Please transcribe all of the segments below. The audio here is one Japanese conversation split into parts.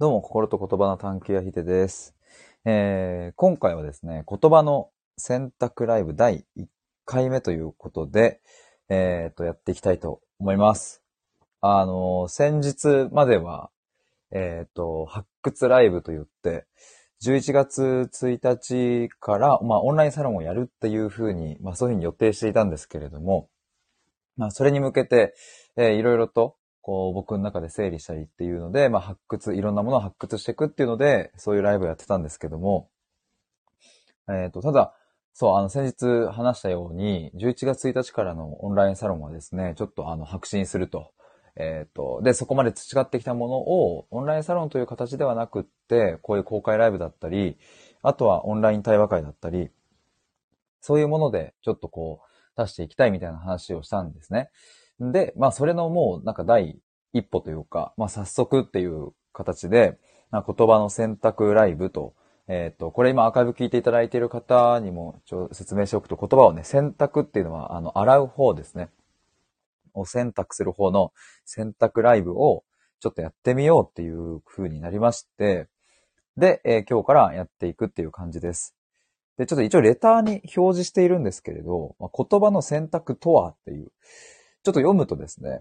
どうも、心と言葉の探求やひてです。えー、今回はですね、言葉の選択ライブ第1回目ということで、えー、と、やっていきたいと思います。あの、先日までは、えー、と、発掘ライブと言って、11月1日から、まあ、オンラインサロンをやるっていうふうに、まあ、そういうふうに予定していたんですけれども、まあ、それに向けて、えーいろいろと、こう、僕の中で整理したりっていうので、まあ、発掘、いろんなものを発掘していくっていうので、そういうライブをやってたんですけども、えっ、と、ただ、そう、あの、先日話したように、11月1日からのオンラインサロンはですね、ちょっとあの、白紙にすると。えっ、と、で、そこまで培ってきたものを、オンラインサロンという形ではなくって、こういう公開ライブだったり、あとはオンライン対話会だったり、そういうもので、ちょっとこう、出していきたいみたいな話をしたんですね。で、まあ、それのもう、なんか第一歩というか、まあ、早速っていう形で、言葉の選択ライブと、えっ、と、これ今アーカイブ聞いていただいている方にもちょ説明しておくと、言葉をね、選択っていうのは、あの、洗う方ですね。を選択する方の選択ライブをちょっとやってみようっていう風になりまして、で、えー今日からやっていくっていう感じです。で、ちょっと一応レターに表示しているんですけれど、まあ言葉の選択とはっていう、ちょっと読むとですね、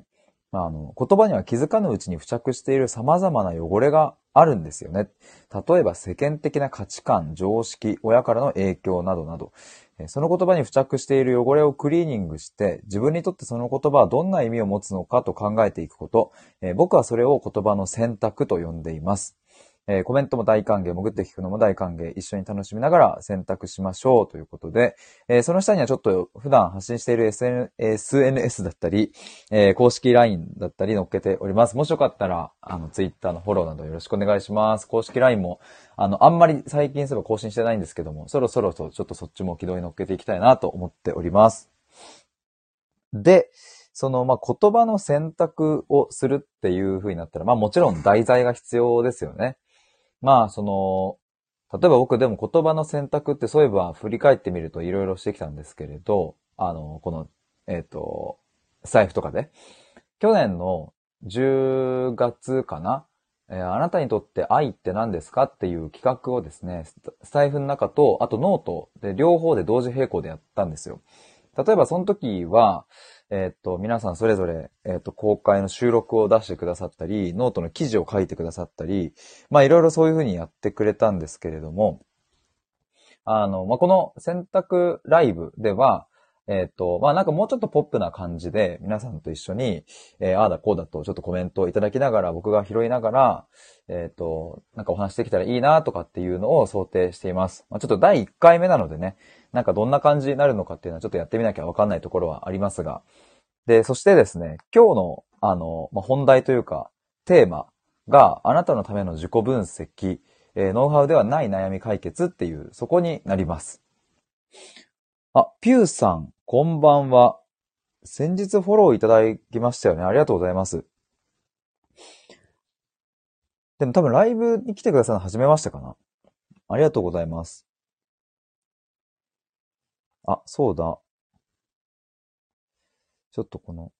あの、言葉には気づかぬうちに付着している様々な汚れがあるんですよね。例えば世間的な価値観、常識、親からの影響などなど、その言葉に付着している汚れをクリーニングして、自分にとってその言葉はどんな意味を持つのかと考えていくこと、僕はそれを言葉の選択と呼んでいます。えーコメントも大歓迎、潜って聞くのも大歓迎、一緒に楽しみながら選択しましょうということで、えーその下にはちょっと普段発信している SN SNS だったり、えー公式 LINE だったり載っけております。もしよかったら、あの、Twitter のフォローなどよろしくお願いします。公式 LINE も、あの、あんまり最近すれば更新してないんですけども、そろそろとちょっとそっちも軌道に乗っけていきたいなと思っております。で、その、まあ、言葉の選択をするっていう風になったら、まあ、もちろん題材が必要ですよね。まあ、その、例えば僕でも言葉の選択ってそういえば振り返ってみるといろいろしてきたんですけれど、あの、この、えっ、と、財布とかで。去年の10月かな、えーあなたにとって愛って何ですかっていう企画をですね、ススタイフの中と、あとノートで両方で同時並行でやったんですよ。例えばその時は、えっ、と、皆さんそれぞれ、えっ、と、公開の収録を出してくださったり、ノートの記事を書いてくださったり、まあいろいろそういうふうにやってくれたんですけれども、あの、まあこの洗濯ライブでは、えっ、と、まあなんかもうちょっとポップな感じで、皆さんと一緒に、えーああだこうだとちょっとコメントをいただきながら、僕が拾いながら、えっ、と、なんかお話できたらいいなとかっていうのを想定しています。まあちょっと第1回目なのでね、なんかどんな感じになるのかっていうのはちょっとやってみなきゃわかんないところはありますが。で、そしてですね、今日の、あの、まあ、本題というか、テーマがあなたのための自己分析、えーノウハウではない悩み解決っていう、そこになります。あ、ピューさん、こんばんは。先日フォローいただきましたよね。ありがとうございます。でも多分ライブに来てくださるの初めましてかな。ありがとうございます。あ、そうだ。ちょっとこの。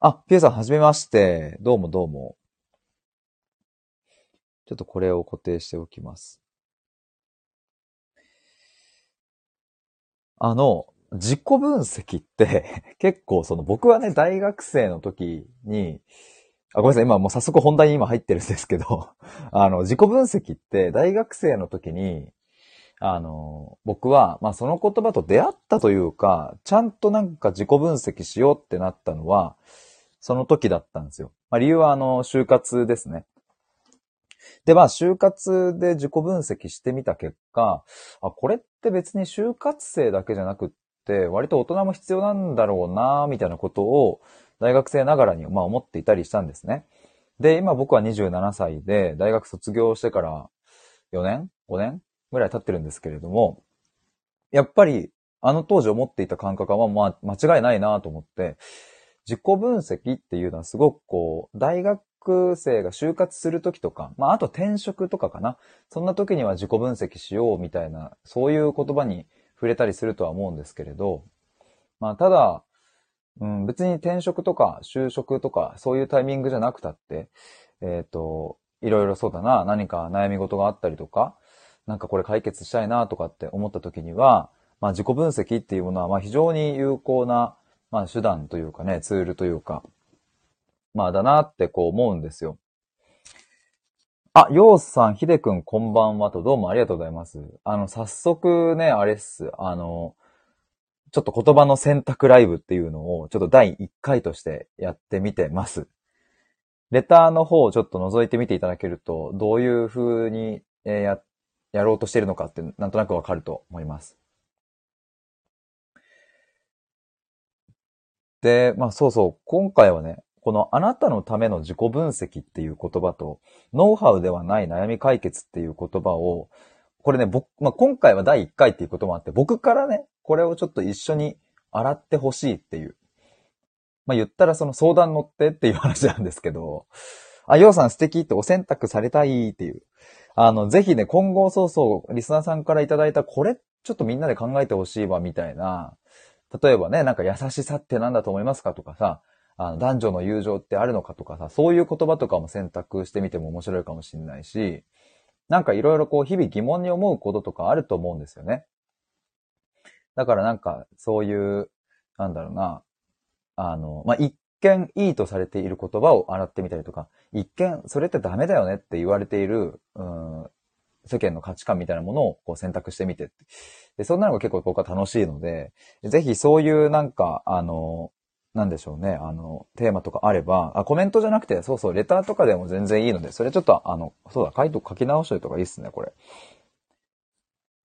あ、ピューさん、はじめまして。どうもどうも。ちょっとこれを固定しておきます。あの、自己分析って 結構その僕はね、大学生の時に、あ、ごめんなさい、今もう早速本題に今入ってるんですけど、あの、自己分析って大学生の時に、あの、僕は、まあその言葉と出会ったというか、ちゃんとなんか自己分析しようってなったのは、その時だったんですよ。まあ理由はあの、就活ですね。で、まあ、就活で自己分析してみた結果、あ、これって別に就活生だけじゃなくって、割と大人も必要なんだろうな、みたいなことを、大学生ながらに、まあ、思っていたりしたんですね。で、今僕は27歳で、大学卒業してから4年 ?5 年ぐらい経ってるんですけれども、やっぱり、あの当時思っていた感覚は、まあ、間違いないなと思って、自己分析っていうのはすごくこう、大学生が就活するときとか、まあ、あと転職とかかな。そんな時には自己分析しようみたいな、そういう言葉に触れたりするとは思うんですけれど、まあ、ただ、うん、別に転職とか就職とか、そういうタイミングじゃなくたって、えっ、と、いいろいろそうだな、何か悩み事があったりとか、なんかこれ解決したいなとかって思った時には、まあ自己分析っていうものは、まあ非常に有効な、まあ手段というかね、ツールというか、まあだなってこう思うんですよ。あ、ようさん、ひでくん、こんばんはと、どうもありがとうございます。あの、早速ね、あれっす。あの、ちょっと言葉の選択ライブっていうのを、ちょっと第1回としてやってみてます。レターの方をちょっと覗いてみていただけると、どういう風にや、やろうとしているのかってなんとなくわかると思います。で、まあそうそう、今回はね、このあなたのための自己分析っていう言葉と、ノウハウではない悩み解決っていう言葉を、これね、僕、まあ、今回は第1回っていうこともあって、僕からね、これをちょっと一緒に洗ってほしいっていう。まあ、言ったらその相談乗ってっていう話なんですけど、あ、ようさん素敵ってお選択されたいっていう。あの、ぜひね、今後そうそう、リスナーさんからいただいたこれ、ちょっとみんなで考えてほしいわ、みたいな。例えばね、なんか優しさって何だと思いますかとかさ、あの、男女の友情ってあるのかとかさ、そういう言葉とかも選択してみても面白いかもしれないし、なんかいろいろこう日々疑問に思うこととかあると思うんですよね。だからなんかそういう、なんだろうな、あの、まあ、一見いいとされている言葉を洗ってみたりとか、一見それってダメだよねって言われている、うん、世間の価値観みたいなものをこう選択してみてで、そんなのが結構僕は楽しいので、ぜひそういうなんか、あの、なんでしょうね、あの、テーマとかあれば、あ、コメントじゃなくて、そうそう、レターとかでも全然いいので、それちょっと、あの、そうだ、書いと、書き直しといた方がいいっすね、これ。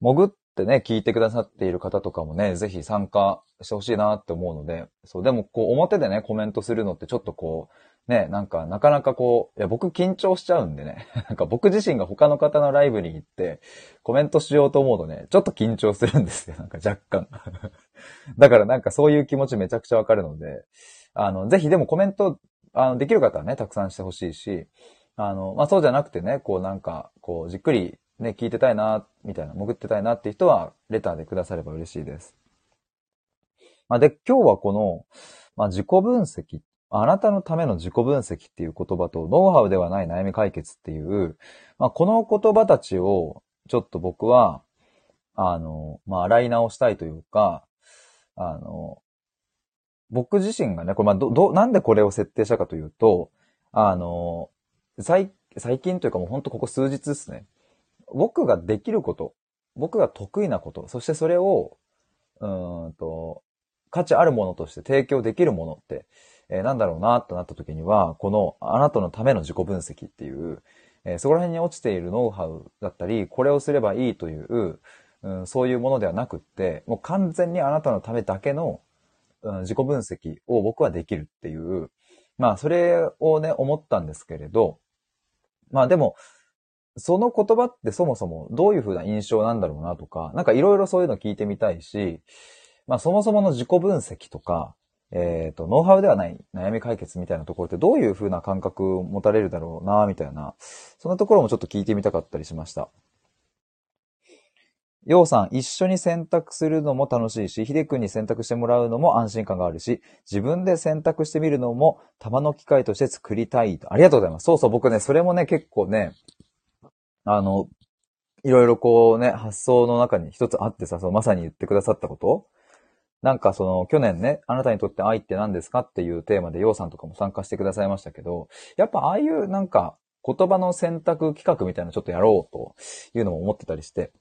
潜ってね、聞いてくださっている方とかもね、ぜひ参加してほしいなって思うので、そう、でも、こう、表でね、コメントするのってちょっとこう、ね、なんか、なかなかこう、いや、僕緊張しちゃうんでね、なんか僕自身が他の方のライブに行って、コメントしようと思うとね、ちょっと緊張するんですよ、なんか若干。だからなんかそういう気持ちめちゃくちゃわかるので、あの、ぜひでもコメント、あの、できる方はね、たくさんしてほしいし、あの、まあ、そうじゃなくてね、こうなんか、こう、じっくりね、聞いてたいな、みたいな、潜ってたいなっていう人は、レターでくだされば嬉しいです。まあ、で、今日はこの、まあ、自己分析、あなたのための自己分析っていう言葉と、ノウハウではない悩み解決っていう、まあ、この言葉たちを、ちょっと僕は、あの、まあ、洗い直したいというか、あの、僕自身がね、これまあ、ど、ど、なんでこれを設定したかというと、あの、最、最近というかもうほんとここ数日ですね。僕ができること、僕が得意なこと、そしてそれを、うんと、価値あるものとして提供できるものって、えー、なんだろうなとなった時には、このあなたのための自己分析っていう、えー、そこら辺に落ちているノウハウだったり、これをすればいいという、うん、そういうものではなくって、もう完全にあなたのためだけの、うん、自己分析を僕はできるっていう、まあそれをね、思ったんですけれど、まあでも、その言葉ってそもそもどういうふうな印象なんだろうなとか、なんかいろいろそういうの聞いてみたいし、まあそもそもの自己分析とか、えっ、ー、と、ノウハウではない悩み解決みたいなところってどういうふうな感覚を持たれるだろうな、みたいな、そんなところもちょっと聞いてみたかったりしました。ようさん、一緒に選択するのも楽しいし、ひでくんに選択してもらうのも安心感があるし、自分で選択してみるのも、玉の機会として作りたいと。ありがとうございます。そうそう、僕ね、それもね、結構ね、あの、いろいろこうね、発想の中に一つあってさ、そのまさに言ってくださったことなんかその、去年ね、あなたにとって愛って何ですかっていうテーマで、ようさんとかも参加してくださいましたけど、やっぱああいうなんか、言葉の選択企画みたいなのちょっとやろうというのも思ってたりして、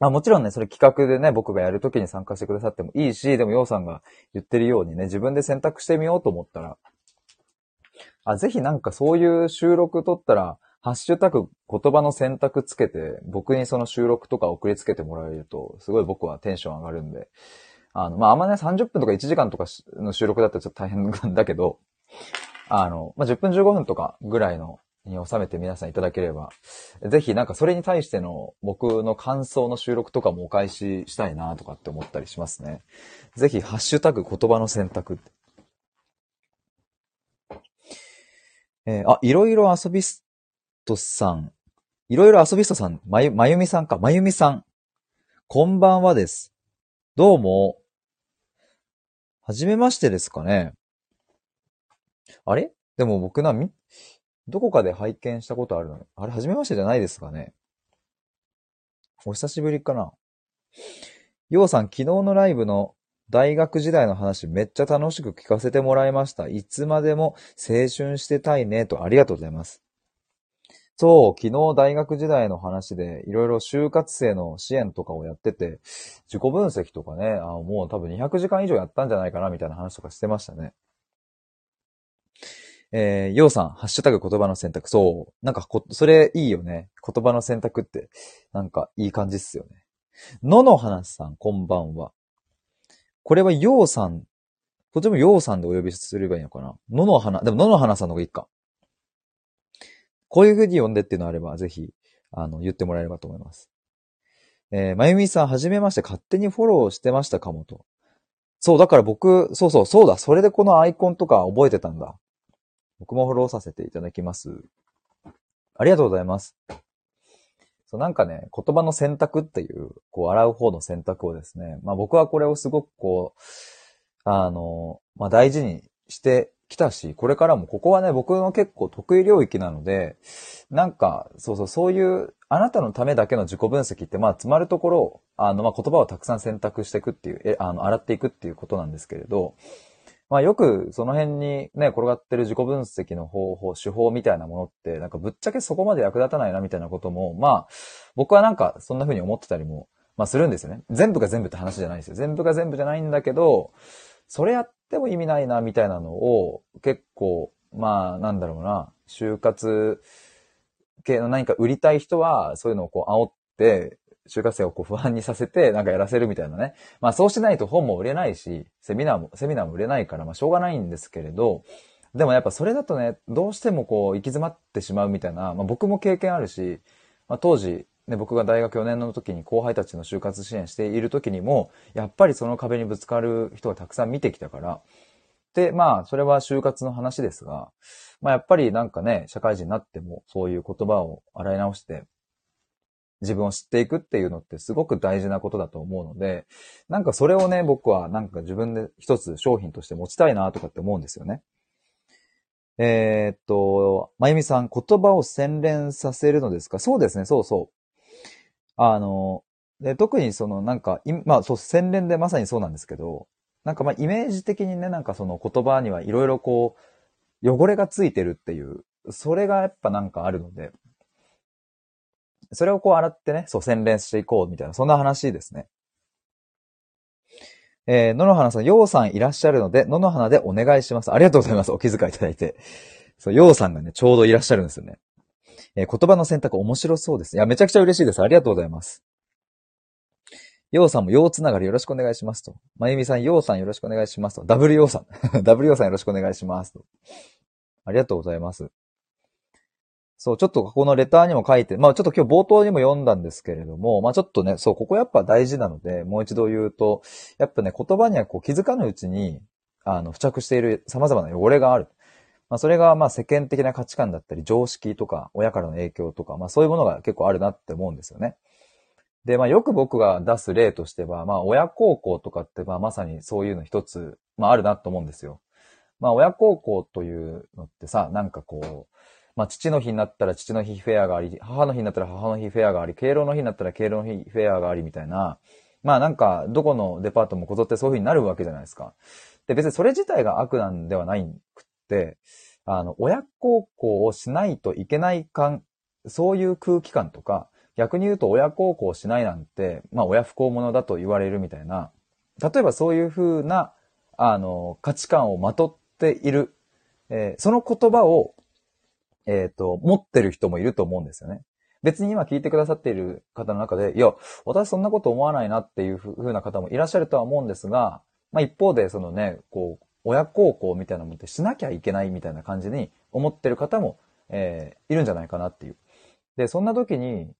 まあもちろんね、それ企画でね、僕がやるときに参加してくださってもいいし、でもヨウさんが言ってるようにね、自分で選択してみようと思ったら、あ、ぜひなんかそういう収録撮ったら、ハッシュタグ言葉の選択つけて、僕にその収録とか送りつけてもらえると、すごい僕はテンション上がるんで、あの、まあ、あんまね、30分とか1時間とかの収録だったらちょっと大変なんだけど、あの、まあ、10分15分とかぐらいのに収めて皆さんいただければ、ぜひなんかそれに対しての僕の感想の収録とかもお返ししたいなとかって思ったりしますね。ぜひハッシュタグ言葉の選択。えー、あ、いろいろ遊びストさん。いろいろ遊びストさん。まゆ、まゆみさんか。まゆみさん。こんばんはです。どうも。はじめましてですかね。あれ？でも僕な、み、どこかで拝見したことあるのあれ、初めましてじゃないですかね。お久しぶりかな。ようさん、昨日のライブの大学時代の話めっちゃ楽しく聞かせてもらいました。いつまでも青春してたいねとありがとうございます。そう、昨日大学時代の話でいろいろ就活生の支援とかをやってて、自己分析とかね、あもう多分200時間以上やったんじゃないかなみたいな話とかしてましたね。えー、ようさん、ハッシュタグ言葉の選択。そう。なんかこ、それいいよね。言葉の選択って、なんかいい感じっすよね。ののはなさん、こんばんは。これはようさん、こっちもようさんでお呼びすればいいのかな。ののはな、でもののはなさんの方がいいか。こういう風に呼んでっていうのあれば、ぜひ、あの、言ってもらえればと思います。えー、まゆみさん、はじめまして、勝手にフォローしてましたかもと。そう、だから僕、そうそう、そうだ、それでこのアイコンとか覚えてたんだ。僕もフォローさせていただきます。ありがとうございます。そう、なんかね、言葉の選択っていう、こう、洗う方の選択をですね、まあ僕はこれをすごくこう、あの、まあ大事にしてきたし、これからもここはね、僕の結構得意領域なので、なんか、そうそう、そういう、あなたのためだけの自己分析って、まあ、つまるところ、あの、まあ、言葉をたくさん選択していくっていう、え、あの、洗っていくっていうことなんですけれど、まあよくその辺にね、転がってる自己分析の方法、手法みたいなものって、なんかぶっちゃけそこまで役立たないなみたいなことも、まあ、僕はなんかそんな風に思ってたりも、まあするんですよね。全部が全部って話じゃないですよ。全部が全部じゃないんだけど、それやっても意味ないなみたいなのを結構、まあなんだろうな、就活系の何か売りたい人は、そういうのをこう煽って、就活生をこう不安にさせて、なんかやらせるみたいなね。まあそうしないと本も売れないし、セミナーも、セミナーも売れないから、まあしょうがないんですけれど、でもやっぱそれだとね、どうしてもこう行き詰まってしまうみたいな、まあ僕も経験あるし、まあ当時、ね、僕が大学4年の時に後輩たちの就活支援している時にも、やっぱりその壁にぶつかる人がたくさん見てきたから、で、まあ、それは就活の話ですが、まあやっぱりなんかね、社会人になってもそういう言葉を洗い直して、自分を知っていくっていうのってすごく大事なことだと思うので、なんかそれをね、僕はなんか自分で一つ商品として持ちたいなとかって思うんですよね。えー、っと、まゆみさん、言葉を洗練させるのですか？そうですね、そうそう。あの、で特にそのなんか、まあそう、洗練でまさにそうなんですけど、なんかまあイメージ的にね、なんかその言葉にはいろいろこう、汚れがついてるっていう、それがやっぱなんかあるので、それをこう洗ってね、そう、洗練していこうみたいな、そんな話ですね。えー、野々花さん、ようさんいらっしゃるので、野々花でお願いします。ありがとうございます。お気遣いいただいて。そう、ようさんがね、ちょうどいらっしゃるんですよね。えー、言葉の選択面白そうです。いや、めちゃくちゃ嬉しいです。ありがとうございます。ようさんもようつながりよろしくお願いしますと。まゆみさん、ようさんよろしくお願いしますと。ダブルようさん。ダブルようさんよろしくお願いしますと。ありがとうございます。そう、ちょっとここのレターにも書いて、まあちょっと今日冒頭にも読んだんですけれども、まあちょっとね、そう、ここやっぱ大事なので、もう一度言うと、やっぱね、言葉にはこう気づかぬうちに、あの、付着している様々な汚れがある。まあそれがまあ世間的な価値観だったり、常識とか、親からの影響とか、まあそういうものが結構あるなって思うんですよね。で、まあよく僕が出す例としては、まあ親孝行とかってまあまさにそういうの一つ、まああるなと思うんですよ。まあ親孝行というのってさ、なんかこう、まあ、父の日になったら父の日フェアがあり、母の日になったら母の日フェアがあり、敬老の日になったら敬老の日フェアがありみたいな、まあなんか、どこのデパートもこぞってそういう風になるわけじゃないですか。で、別にそれ自体が悪なんではないく、あの、親孝行をしないといけない感、そういう空気感とか、逆に言うと親孝行しないなんて、まあ親不孝者だと言われるみたいな、例えばそういう風な、あの、価値観をまとっている、えー、その言葉をえっ、ー、と、持ってる人もいると思うんですよね。別に今聞いてくださっている方の中で、いや、私そんなこと思わないなっていうふうな方もいらっしゃるとは思うんですが、まあ一方でそのね、こう、親孝行みたいなもんってしなきゃいけないみたいな感じに思ってる方も、えー、いるんじゃないかなっていう。で、そんな時に、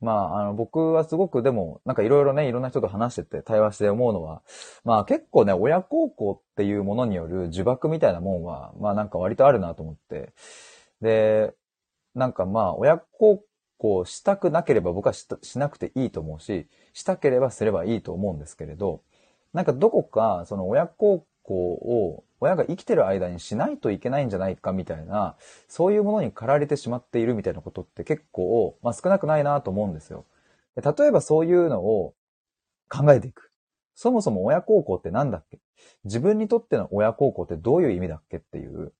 まあ、あの、僕はすごくでも、なんかいろいろね、いろんな人と話してて、対話して思うのは、まあ結構ね、親孝行っていうものによる呪縛みたいなもんは、まあなんか割とあるなと思って、で、なんかまあ、親孝行したくなければ僕はししなくていいと思うし、したければすればいいと思うんですけれど、なんかどこか、その親孝行を、親が生きてる間にしないといけないんじゃないかみたいな、そういうものに駆られてしまっているみたいなことって結構、まあ少なくないなと思うんですよ。例えばそういうのを考えていく。そもそも親孝行って何だっけ？自分にとっての親孝行ってどういう意味だっけっていう。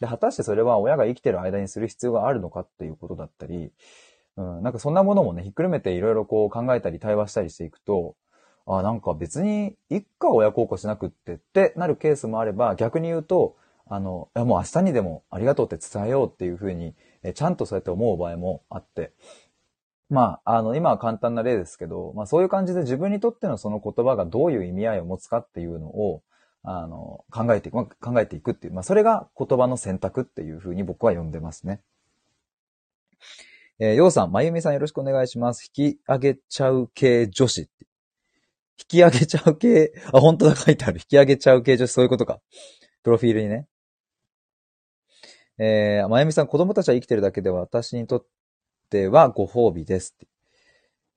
で、果たしてそれは親が生きてる間にする必要があるのかっていうことだったり、うん、なんかそんなものもね、ひっくるめていろいろこう考えたり対話したりしていくと、あ、なんか別に一家親孝行しなくってってなるケースもあれば、逆に言うと、あの、いやもう明日にでもありがとうって伝えようっていうふうに、えちゃんとそうやって思う場合もあって、まあ、あの、今は簡単な例ですけど、まあそういう感じで自分にとってのその言葉がどういう意味合いを持つかっていうのを、あの、考えていく、考えていくっていう、まあそれが言葉の選択っていうふうに僕は呼んでますね。えー、ようさん、まゆみさんよろしくお願いします。引き上げちゃう系女子。引き上げちゃう系、あ、本当だ、書いてある。引き上げちゃう系女子、そういうことか。プロフィールにね。えー、まゆみさん、子供たちは生きてるだけでは私にとってはご褒美ですって。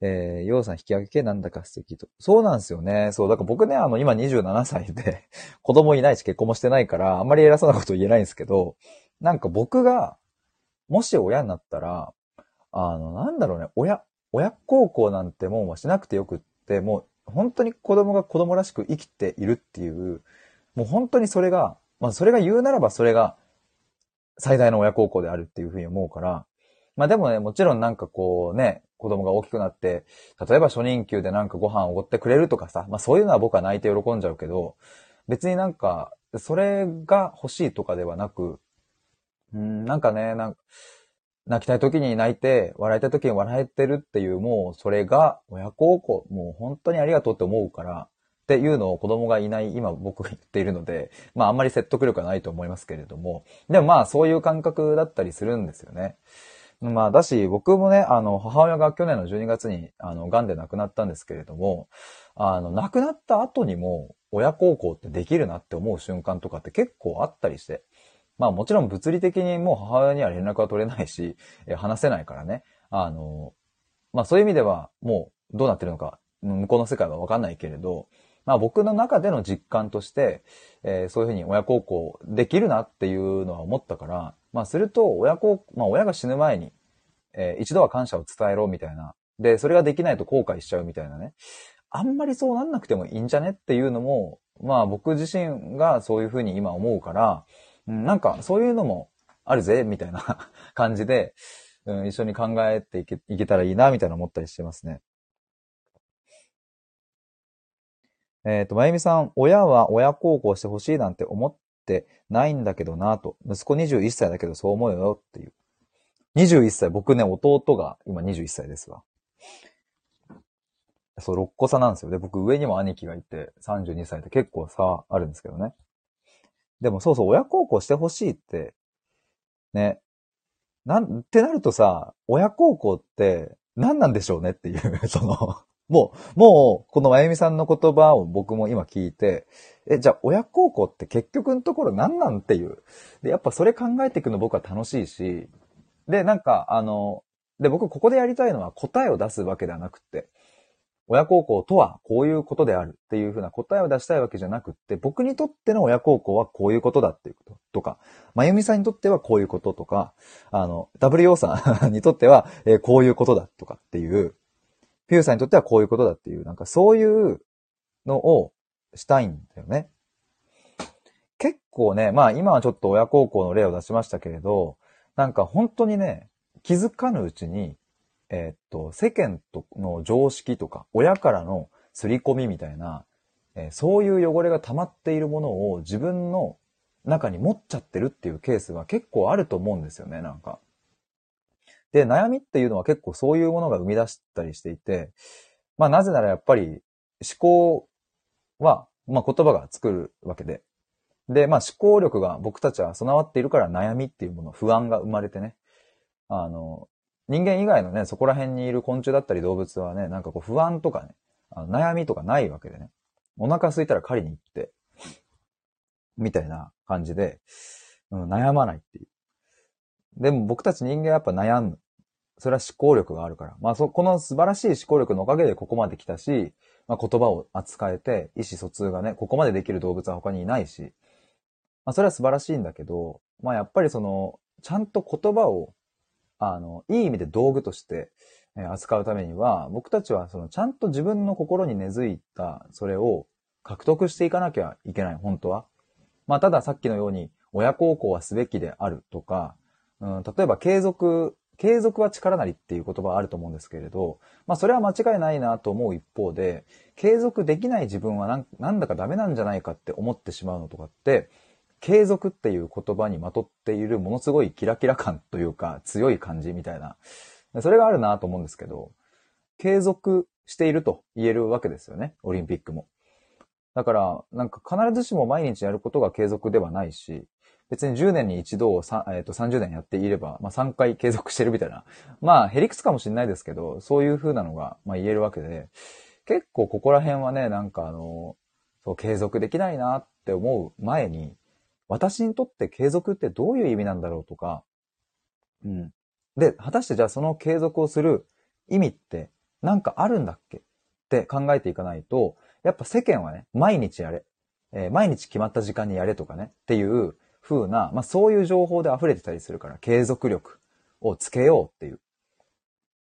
えー、ようさん引き上げ系なんだか素敵と。そうなんですよね。そう、だから僕ね、あの、今27歳で 子供いないし結婚もしてないから、あんまり偉そうなこと言えないんですけど、なんか僕が、もし親になったら、あの、なんだろうね、親、親孝行なんてもうしなくてよくって、もう本当に子供が子供らしく生きているっていう、もう本当にそれが、まあそれが言うならばそれが最大の親孝行であるっていうふうに思うから、まあでもね、もちろんなんかこうね、子供が大きくなって、例えば初任給でなんかご飯をおごってくれるとかさ、まあそういうのは僕は泣いて喜んじゃうけど、別になんか、それが欲しいとかではなく、うん、なんかね、なんか、泣きたい時に泣いて、笑いたい時に笑えてるっていう、もうそれが親孝行、もう本当にありがとうって思うから、っていうのを子供がいない今僕が言っているので、まああんまり説得力はないと思いますけれども、でもまあそういう感覚だったりするんですよね。まあだし、僕もね、あの、母親が去年の12月に、あの、癌で亡くなったんですけれども、あの、亡くなった後にも、親孝行ってできるなって思う瞬間とかって結構あったりして、まあもちろん物理的にもう母親には連絡は取れないし、え話せないからね。あの、まあそういう意味ではもうどうなってるのか、向こうの世界はわかんないけれど、まあ僕の中での実感として、えー、そういうふうに親孝行できるなっていうのは思ったから、まあすると親孝、まあ親が死ぬ前に、えー、一度は感謝を伝えろみたいな。で、それができないと後悔しちゃうみたいなね。あんまりそうなんなくてもいいんじゃねっていうのも、まあ僕自身がそういうふうに今思うから、うん、なんかそういうのもあるぜ、みたいな 感じで、うん、一緒に考えていけいけたらいいな、みたいな思ったりしてますね。えっ、ー、と、まゆみさん、親は親孝行してほしいなんて思ってないんだけどなと。息子21歳だけどそう思うよっていう。21歳、僕ね、弟が今21歳ですわ。そう、6個差なんですよ。で、僕上にも兄貴がいて32歳って結構差あるんですけどね。でもそうそう、親孝行してほしいって、ね。なんってなるとさ、親孝行って何なんでしょうねっていう、その、もう、もう、このまゆみさんの言葉を僕も今聞いて、え、じゃあ親孝行って結局のところ何なんっていう。で、やっぱそれ考えていくの僕は楽しいし、で、なんか、あの、で、僕ここでやりたいのは答えを出すわけではなくて、親孝行とはこういうことであるっていうふうな答えを出したいわけじゃなくって、僕にとっての親孝行はこういうことだっていうこととか、まゆみさんにとってはこういうこととか、あの、WO さんにとっては、え、こういうことだとかっていう、ピューさんにとってはこういうことだっていう、なんかそういうのをしたいんだよね。結構ね、まあ今はちょっと親孝行の例を出しましたけれど、なんか本当にね、気づかぬうちに、えー、っと、世間との常識とか、親からの刷り込みみたいな、えー、そういう汚れが溜まっているものを自分の中に持っちゃってるっていうケースは結構あると思うんですよね、なんか。で、悩みっていうのは結構そういうものが生み出したりしていて、まあなぜならやっぱり思考は、まあ言葉が作るわけで。で、まあ思考力が僕たちは備わっているから悩みっていうもの、不安が生まれてね。あの、人間以外のね、そこら辺にいる昆虫だったり動物はね、なんかこう不安とかね、あの悩みとかないわけでね。お腹空いたら狩りに行って、みたいな感じで、うん、悩まないっていう。でも僕たち人間はやっぱ悩む。それは思考力があるから。まあそ、この素晴らしい思考力のおかげでここまで来たし、まあ言葉を扱えて、意思疎通がね、ここまでできる動物は他にいないし、まあそれは素晴らしいんだけど、まあやっぱりその、ちゃんと言葉を、あの、いい意味で道具として、え扱うためには、僕たちはその、ちゃんと自分の心に根付いた、それを獲得していかなきゃいけない、本当は。まあたださっきのように、親孝行はすべきであるとか、うん、例えば継続継続は力なりっていう言葉あると思うんですけれど、まあそれは間違いないなと思う一方で、継続できない自分はなんなんだかダメなんじゃないかって思ってしまうのとかって、継続っていう言葉にまとっているものすごいキラキラ感というか強い感じみたいな、それがあるなと思うんですけど、継続していると言えるわけですよね、オリンピックも。だから、なんか必ずしも毎日やることが継続ではないし、別に10年に一度を、えー、と30年やっていれば、まあ、3回継続してるみたいな。まあ、ヘリクスかもしれないですけど、そういう風なのが、まあ、言えるわけで、結構ここら辺はね、なんかあの、そう、継続できないなって思う前に、私にとって継続ってどういう意味なんだろうとか、うん。で、果たしてじゃあその継続をする意味ってなんかあるんだっけ？って考えていかないと、やっぱ世間はね、毎日やれ。えー、毎日決まった時間にやれとかね、っていう風な、まあそういう情報で溢れてたりするから、継続力をつけようっていう。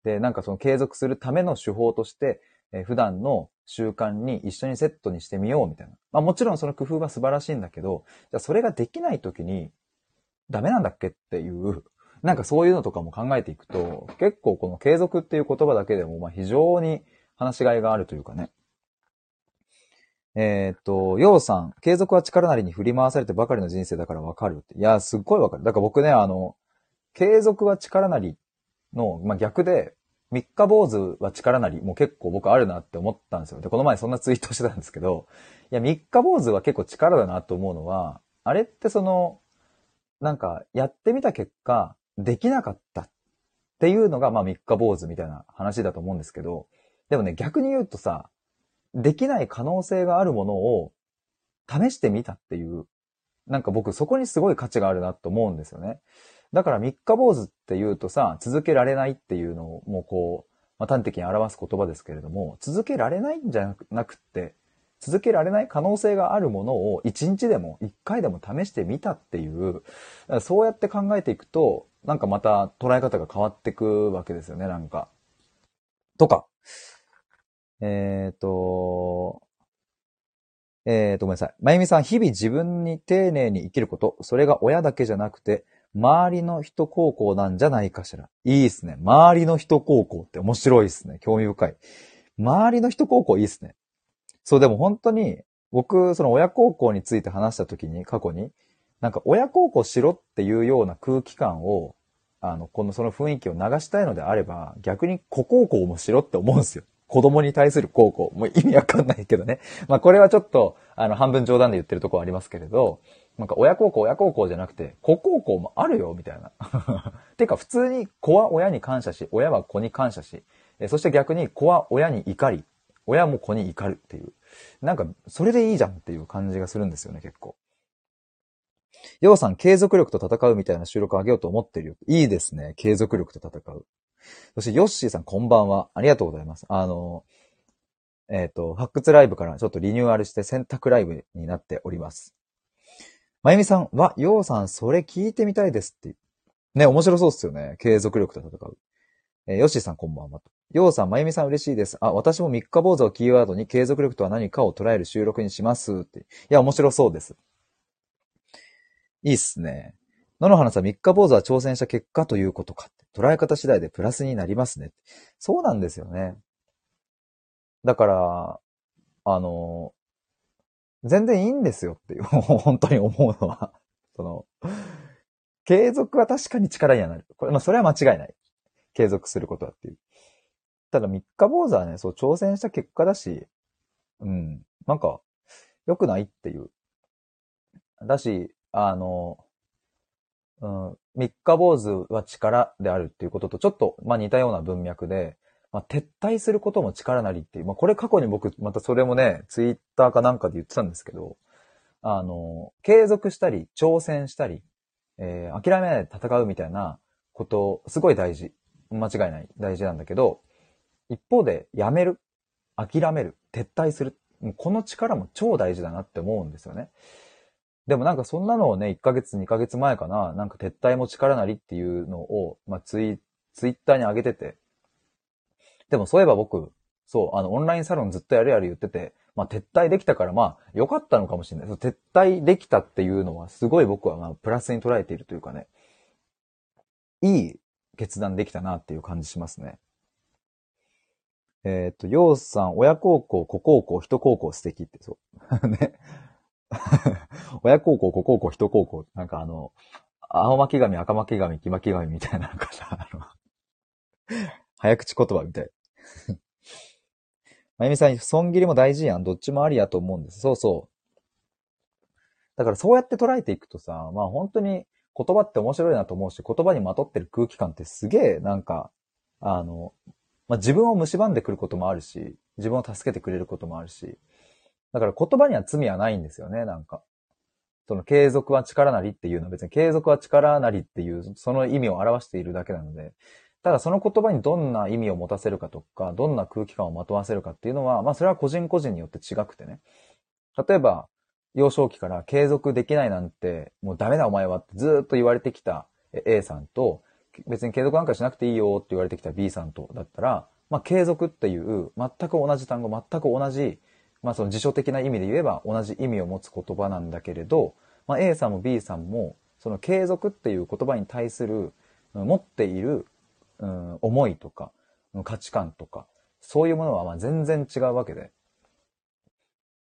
で、なんかその継続するための手法として、えー、普段の習慣に一緒にセットにしてみようみたいな。まあもちろんその工夫は素晴らしいんだけど、じゃあそれができない時にダメなんだっけっていう、なんかそういうのとかも考えていくと、結構この継続っていう言葉だけでも、まあ非常に話しがいがあるというかね。えー、っと、ようさん、継続は力なりに振り回されてばかりの人生だからわかるって。いや、すっごいわかる。だから僕ね、あの、継続は力なりの、まあ、逆で、三日坊主は力なりも結構僕あるなって思ったんですよ。で、この前そんなツイートしてたんですけど、いや、三日坊主は結構力だなと思うのは、あれってその、なんか、やってみた結果、できなかったっていうのが、まあ三日坊主みたいな話だと思うんですけど、でもね、逆に言うとさ、できない可能性があるものを試してみたっていう、なんか僕そこにすごい価値があるなと思うんですよね。だから三日坊主って言うとさ、続けられないっていうのをもうこう、まあ、端的に表す言葉ですけれども、続けられないんじゃなくて、続けられない可能性があるものを一日でも一回でも試してみたっていう、そうやって考えていくと、なんかまた捉え方が変わってくわけですよね、なんか。とか、えっ、ー、と、えっ、ー、と、ごめんなさい。まゆみさん、日々自分に丁寧に生きること、それが親だけじゃなくて、周りの人高校なんじゃないかしら。いいっすね。周りの人高校って面白いっすね。興味深い。周りの人高校いいっすね。そう、でも本当に、僕、その親孝行について話した時に、過去に、なんか親孝行しろっていうような空気感を、あの、この、その雰囲気を流したいのであれば、逆に子孝行もしろって思うんですよ。子供に対する孝行。もう意味わかんないけどね。まあこれはちょっと、あの、半分冗談で言ってるとこありますけれど、なんか親孝行、親孝行じゃなくて、子孝行もあるよ、みたいな。てか普通に子は親に感謝し、親は子に感謝し、えそして逆に子は親に怒り、親も子に怒るっていう。なんか、それでいいじゃんっていう感じがするんですよね、結構。ようさん、継続力と戦うみたいな収録あげようと思ってるよ。いいですね。継続力と戦う。そして、ヨッシーさん、こんばんは。ありがとうございます。あの、えっ、ー、と、発掘ライブからちょっとリニューアルして選択ライブになっております。まゆみさんは、ようさん、それ聞いてみたいですって。ね、面白そうっすよね。継続力と戦う。えー、ヨッシさん、こんばんは。ようさん、まゆみさん嬉しいです。あ、私も三日坊主をキーワードに継続力とは何かを捉える収録にしますって。いや、面白そうです。いいっすね。野の花さん、三日坊主は挑戦した結果ということか。捉え方次第でプラスになりますね。そうなんですよね。だから、あの、全然いいんですよっていう、本当に思うのは、その、継続は確かに力にはなる。これ、まあ、それは間違いない。継続することはっていう。ただ、三日坊主はね、そう、挑戦した結果だし、うん、なんか、良くないっていう。だし、あの、うん、三日坊主は力であるっていうこととちょっと、まあ似たような文脈で、まあ撤退することも力なりっていう、まあこれ過去に僕、またそれもね、ツイッターかなんかで言ってたんですけど、あの、継続したり、挑戦したり、えー、諦めないで戦うみたいなこと、すごい大事。間違いない。大事なんだけど、一方で、やめる、諦める、撤退する。この力も超大事だなって思うんですよね。でもなんかそんなのをね、1ヶ月、2ヶ月前かな、なんか撤退も力なりっていうのを、まあ、ツイ、ツイッターに上げてて。でもそういえば僕、そう、あの、オンラインサロンずっとやるやる言ってて、まあ、撤退できたから、まあ、良かったのかもしれない。撤退できたっていうのは、すごい僕は、まあ、プラスに捉えているというかね、いい決断できたなっていう感じしますね。えっ、と、ようさん、親孝行、子孝行、人孝行素敵って、そう。ね。親孝行、子孝行、人孝行。なんかあの、青巻紙、赤巻紙、黄巻紙みたいな、なんかさ、あの、早口言葉みたい。まゆみさん、損切りも大事やん。どっちもありやと思うんです。そうそう。だからそうやって捉えていくとさ、まあ本当に言葉って面白いなと思うし、言葉にまとってる空気感ってすげえなんか、あの、まあ自分を蝕んでくることもあるし、自分を助けてくれることもあるし、だから言葉には罪はないんですよね、なんか。その継続は力なりっていうのは別に継続は力なりっていう、その意味を表しているだけなので、ただその言葉にどんな意味を持たせるかとか、どんな空気感をまとわせるかっていうのは、まあそれは個人個人によって違くてね。例えば、幼少期から継続できないなんて、もうダメだお前はってずっと言われてきた A さんと、別に継続なんかしなくていいよって言われてきた B さんとだったら、まあ継続っていう全く同じ単語、全く同じ、まあその辞書的な意味で言えば同じ意味を持つ言葉なんだけれど、まあ A さんも B さんも、その継続っていう言葉に対する持っているうん、思いとか、価値観とか、そういうものはま全然違うわけで。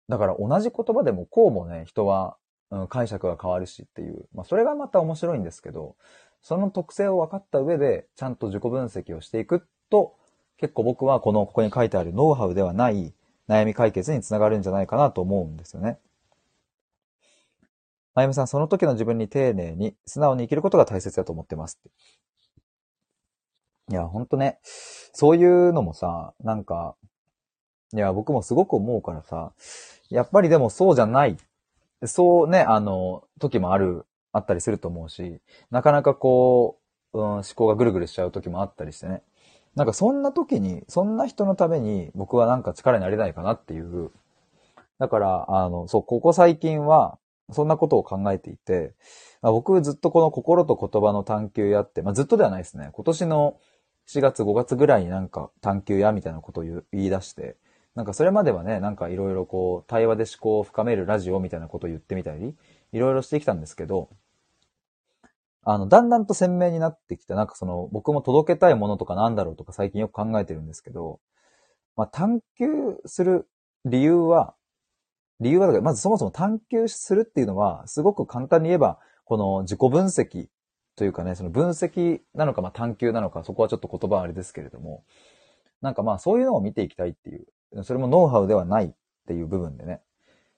だから同じ言葉でもこうもね、人は、うん、解釈が変わるしっていう、まあそれがまた面白いんですけど、その特性を分かった上で、ちゃんと自己分析をしていくと、結構僕はこの、ここに書いてあるノウハウではない悩み解決につながるんじゃないかなと思うんですよね。まゆみさん、その時の自分に丁寧に、素直に生きることが大切だと思ってますって。いや、ほんとね、そういうのもさ、なんか、いや、僕もすごく思うからさ、やっぱりでもそうじゃない。そうね、あの、時もある、あったりすると思うし、なかなかこう、うん、思考がぐるぐるしちゃう時もあったりしてね。なんかそんな時に、そんな人のために僕はなんか力になれないかなっていう。だから、あの、そう、ここ最近は、そんなことを考えていて、あ僕ずっとこの心と言葉の探求やって、まあ、ずっとではないですね。今年の4月5月ぐらいになんか探求やみたいなことを言い出して、なんかそれまではね、なんかいろいろこう、対話で思考を深めるラジオみたいなことを言ってみたり、いろいろしてきたんですけど、あの、だんだんと鮮明になってきた、なんかその、僕も届けたいものとかなんだろうとか最近よく考えてるんですけど、まあ、探求する理由は、理由はだから、まずそもそも探求するっていうのは、すごく簡単に言えば、この自己分析というかね、その分析なのか、まあ探求なのか、そこはちょっと言葉あれですけれども、なんかまあそういうのを見ていきたいっていう、それもノウハウではないっていう部分でね。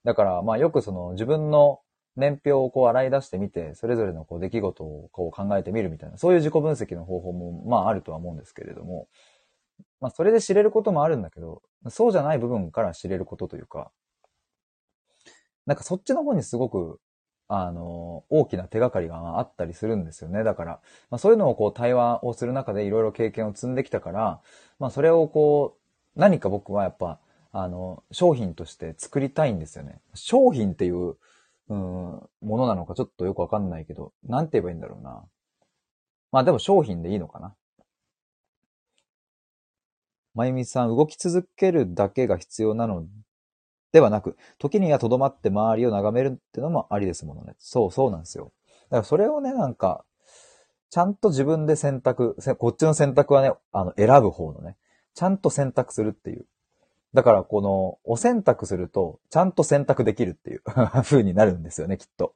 だからまあよくその自分の年表をこう洗い出してみて、それぞれのこう出来事をこう考えてみるみたいな、そういう自己分析の方法もまああるとは思うんですけれども、まあそれで知れることもあるんだけど、そうじゃない部分から知れることというか、なんかそっちの方にすごくあの、大きな手がかりがあったりするんですよね。だから、まあ、そういうのをこう対話をする中でいろいろ経験を積んできたから、まあそれをこう、何か僕はやっぱ、あの、商品として作りたいんですよね。商品っていう、うん、ものなのかちょっとよくわかんないけど、なんて言えばいいんだろうな。まあでも商品でいいのかな。まゆみさん、動き続けるだけが必要なのではなく、時には留まって周りを眺めるってのもありですものね。そう、そうなんですよ。だからそれをね、なんか、ちゃんと自分で選択、こっちの選択はね、あの、選ぶ方のね、ちゃんと選択するっていう。だから、この、お選択すると、ちゃんと選択できるっていう 風になるんですよね、きっと。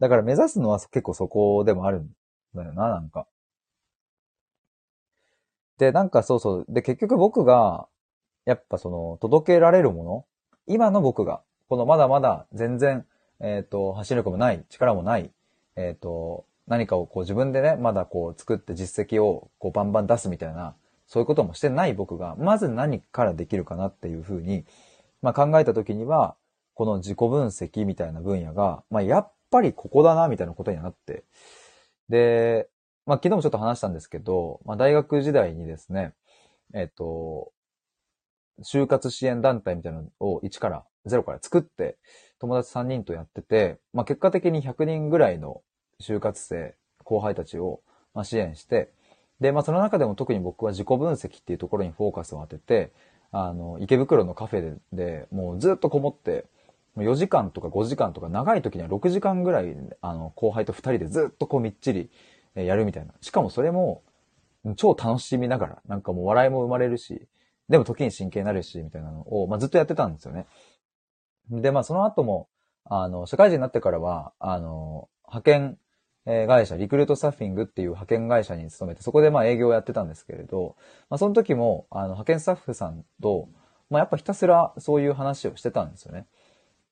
だから目指すのは結構そこでもあるんだよな、なんか。で、なんかそうそう。で、結局僕が、やっぱその、届けられるもの今の僕が、このまだまだ全然、えっ、ー、と、走力もない、力もない、えっ、ー、と、何かをこう自分でね、まだこう作って実績をこうバンバン出すみたいな、そういうこともしてない僕が、まず何からできるかなっていうふうに、まあ考えた時には、この自己分析みたいな分野が、まあやっぱりここだな、みたいなことになって。で、まあ昨日もちょっと話したんですけど、まあ大学時代にですね、えっ、ー、と、就活支援団体みたいなのを一からゼロから作って、友達3人とやってて、まあ結果的に100人ぐらいの就活生、後輩たちを、ま、支援して、で、まあその中でも特に僕は自己分析っていうところにフォーカスを当てて、あの、池袋のカフェで、もうずっとこもって、4時間とか5時間とか長い時には6時間ぐらい、あの、後輩と2人でずっとこうみっちりやるみたいな。しかもそれも、超楽しみながら、なんかもう笑いも生まれるし、でも時に真剣になるし、みたいなのを、まあ、ずっとやってたんですよね。で、まあその後も、あの、社会人になってからは、あの、派遣、会社、リクルートサフィングっていう派遣会社に勤めて、そこでまあ営業をやってたんですけれど、まあその時も、あの、派遣スタッフさんと、まあやっぱひたすらそういう話をしてたんですよね。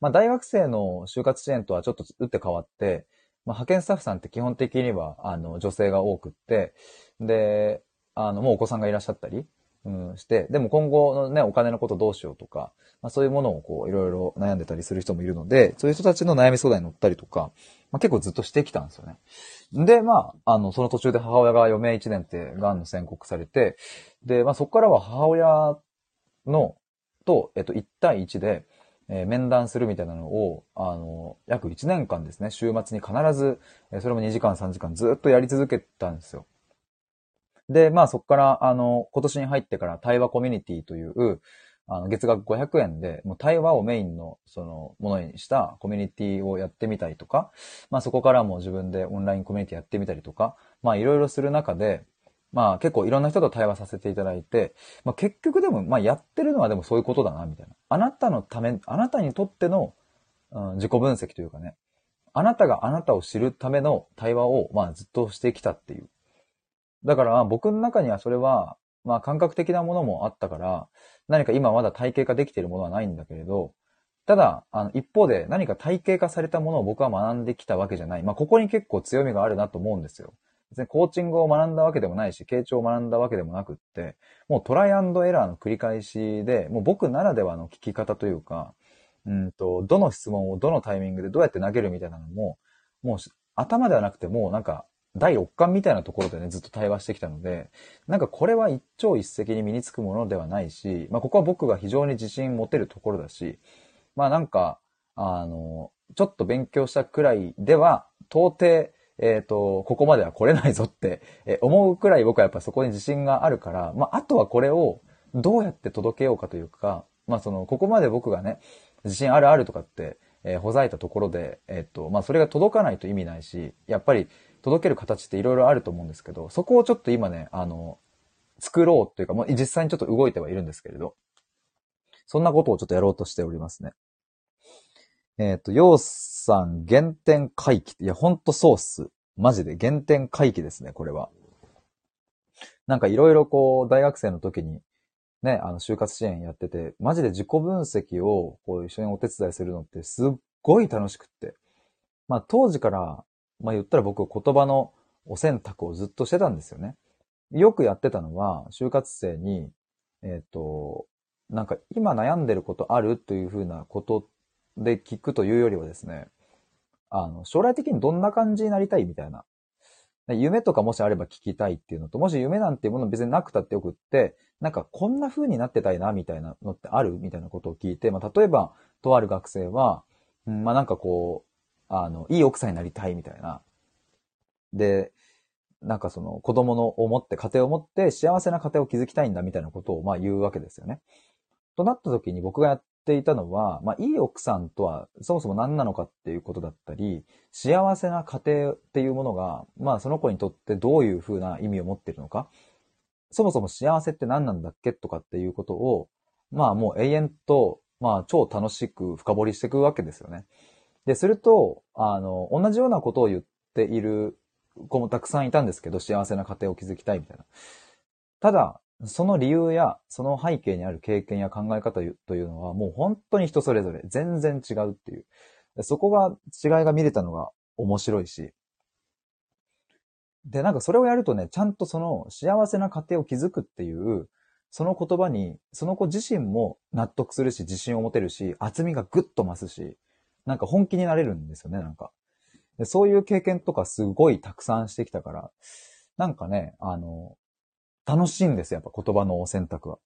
まあ大学生の就活支援とはちょっと打って変わって、まあ派遣スタッフさんって基本的には、あの、女性が多くって、で、あの、もうお子さんがいらっしゃったり、うん、して、でも今後のね、お金のことどうしようとか、まあそういうものをこう、いろいろ悩んでたりする人もいるので、そういう人たちの悩み相談に乗ったりとか、まあ結構ずっとしてきたんですよね。で、まあ、あの、その途中で母親が余命1年って癌の宣告されて、で、まあそこからは母親の、と、えっと、1対1で、えー、面談するみたいなのを、あの、約1年間ですね、週末に必ず、それも2時間3時間ずっとやり続けたんですよ。で、まあそこから、あの、今年に入ってから対話コミュニティという、あの、月額500円で、もう対話をメインの、その、ものにしたコミュニティをやってみたりとか、まあそこからも自分でオンラインコミュニティやってみたりとか、まあいろいろする中で、まあ結構いろんな人と対話させていただいて、まあ結局でも、まあやってるのはでもそういうことだな、みたいな。あなたのため、あなたにとっての、うん、自己分析というかね、あなたがあなたを知るための対話を、まあずっとしてきたっていう。だから僕の中にはそれは、まあ感覚的なものもあったから、何か今まだ体系化できているものはないんだけれど、ただ、あの、一方で何か体系化されたものを僕は学んできたわけじゃない。まあここに結構強みがあるなと思うんですよ。別にコーチングを学んだわけでもないし、傾聴を学んだわけでもなくって、もうトライアンドエラーの繰り返しで、もう僕ならではの聞き方というか、うんと、どの質問をどのタイミングでどうやって投げるみたいなのも、もう頭ではなくてもうなんか第六感みたいなところでね、ずっと対話してきたので、なんかこれは一朝一夕に身につくものではないし、まあここは僕が非常に自信持てるところだし、まあなんか、あの、ちょっと勉強したくらいでは、到底、えっ、ー、と、ここまでは来れないぞって、思うくらい僕はやっぱそこに自信があるから、まああとはこれをどうやって届けようかというか、まあその、ここまで僕がね、自信あるあるとかって、えー、ほざいたところで、えっ、ー、と、まあそれが届かないと意味ないし、やっぱり、届ける形っていろいろあると思うんですけど、そこをちょっと今ね、あの、作ろうっていうか、もう実際にちょっと動いてはいるんですけれど、そんなことをちょっとやろうとしておりますね。えっ、ー、と、ヨウさん原点回帰いや、ほんとそうっす。マジで原点回帰ですね、これは。なんかいろいろこう、大学生の時に、ね、あの、就活支援やってて、マジで自己分析をこう一緒にお手伝いするのってすっごい楽しくって。まあ当時からまあ言ったら僕言葉のお選択をずっとしてたんですよね。よくやってたのは、就活生に、えっ、ー、と、なんか今悩んでることあるというふうなことで聞くというよりはですね、あの、将来的にどんな感じになりたいみたいな。夢とかもしあれば聞きたいっていうのと、もし夢なんていうもの別になくたってよくって、なんかこんな風になってたいなみたいなのってあるみたいなことを聞いて、まあ例えば、とある学生は、うん、まあなんかこう、あの、いい奥さんになりたいみたいな。で、なんかその子供の思って、家庭を持って幸せな家庭を築きたいんだみたいなことをまあ言うわけですよね。となった時に僕がやっていたのは、まあいい奥さんとはそもそも何なのかっていうことだったり、幸せな家庭っていうものが、まあその子にとってどういうふうな意味を持っているのか、そもそも幸せって何なんだっけとかっていうことを、まあもう永遠と、まあ超楽しく深掘りしていくわけですよね。で、すると、あの、同じようなことを言っている子もたくさんいたんですけど、幸せな家庭を築きたいみたいな。ただ、その理由や、その背景にある経験や考え方というのは、もう本当に人それぞれ全然違うっていう。そこが、違いが見れたのが面白いし。で、なんかそれをやるとね、ちゃんとその幸せな家庭を築くっていう、その言葉に、その子自身も納得するし、自信を持てるし、厚みがぐっと増すし、なんか本気になれるんですよね、なんか。でそういう経験とかすごいたくさんしてきたから、なんかね、あの、楽しいんですよ、やっぱ言葉の選択は。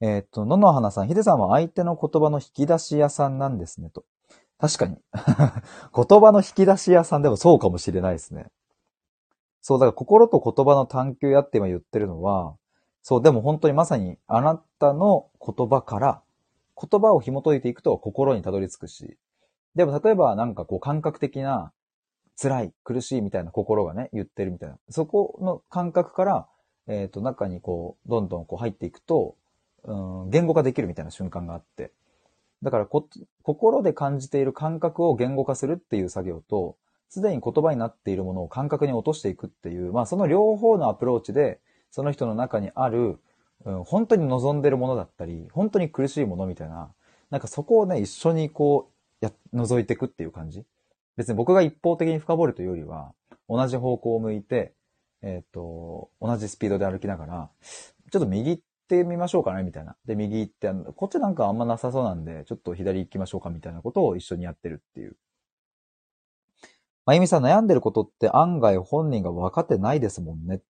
えっ、と、野々花さん、ヒデさんは相手の言葉の引き出し屋さんなんですね、と。確かに。言葉の引き出し屋さんでもそうかもしれないですね。そう、だから心と言葉の探求やって今言ってるのは、そう、でも本当にまさにあなたの言葉から言葉を紐解いていくと心にたどり着くし、でも例えばなんかこう感覚的な辛い、苦しいみたいな心がね、言ってるみたいな。そこの感覚から、えっ、ー、と、中にこう、どんどんこう入っていくと、うん、言語化できるみたいな瞬間があって。だからこ、心で感じている感覚を言語化するっていう作業と、すでに言葉になっているものを感覚に落としていくっていう、まあその両方のアプローチで、その人の中にある、うん、本当に望んでるものだったり、本当に苦しいものみたいな、なんかそこをね、一緒にこう、や、覗いていくっていう感じ。別に僕が一方的に深掘るというよりは、同じ方向を向いて、えっ、ー、と、同じスピードで歩きながら、ちょっと右行ってみましょうかね、みたいな。で、右行って、こっちなんかあんまなさそうなんで、ちょっと左行きましょうか、みたいなことを一緒にやってるっていう。まゆみさん悩んでることって案外本人が分かってないですもんねって。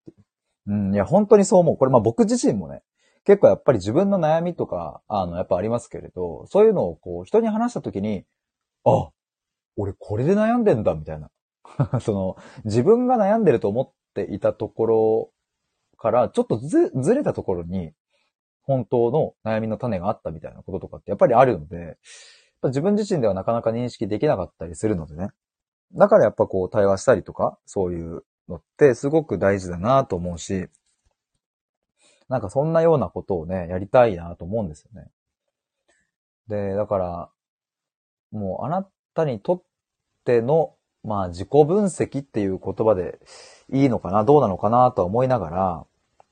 うん、いや、本当にそう思う。これまあ僕自身もね、結構やっぱり自分の悩みとか、あの、やっぱありますけれど、そういうのをこう、人に話したときに、あ、俺これで悩んでんだ、みたいな。その、自分が悩んでると思っていたところから、ちょっとず、ずれたところに、本当の悩みの種があったみたいなこととかってやっぱりあるので、自分自身ではなかなか認識できなかったりするのでね。だからやっぱこう対話したりとか、そういうのってすごく大事だなと思うし、なんかそんなようなことをね、やりたいなと思うんですよね。で、だから、もうあなたにとっての、まあ自己分析っていう言葉でいいのかな、どうなのかなとは思いながら、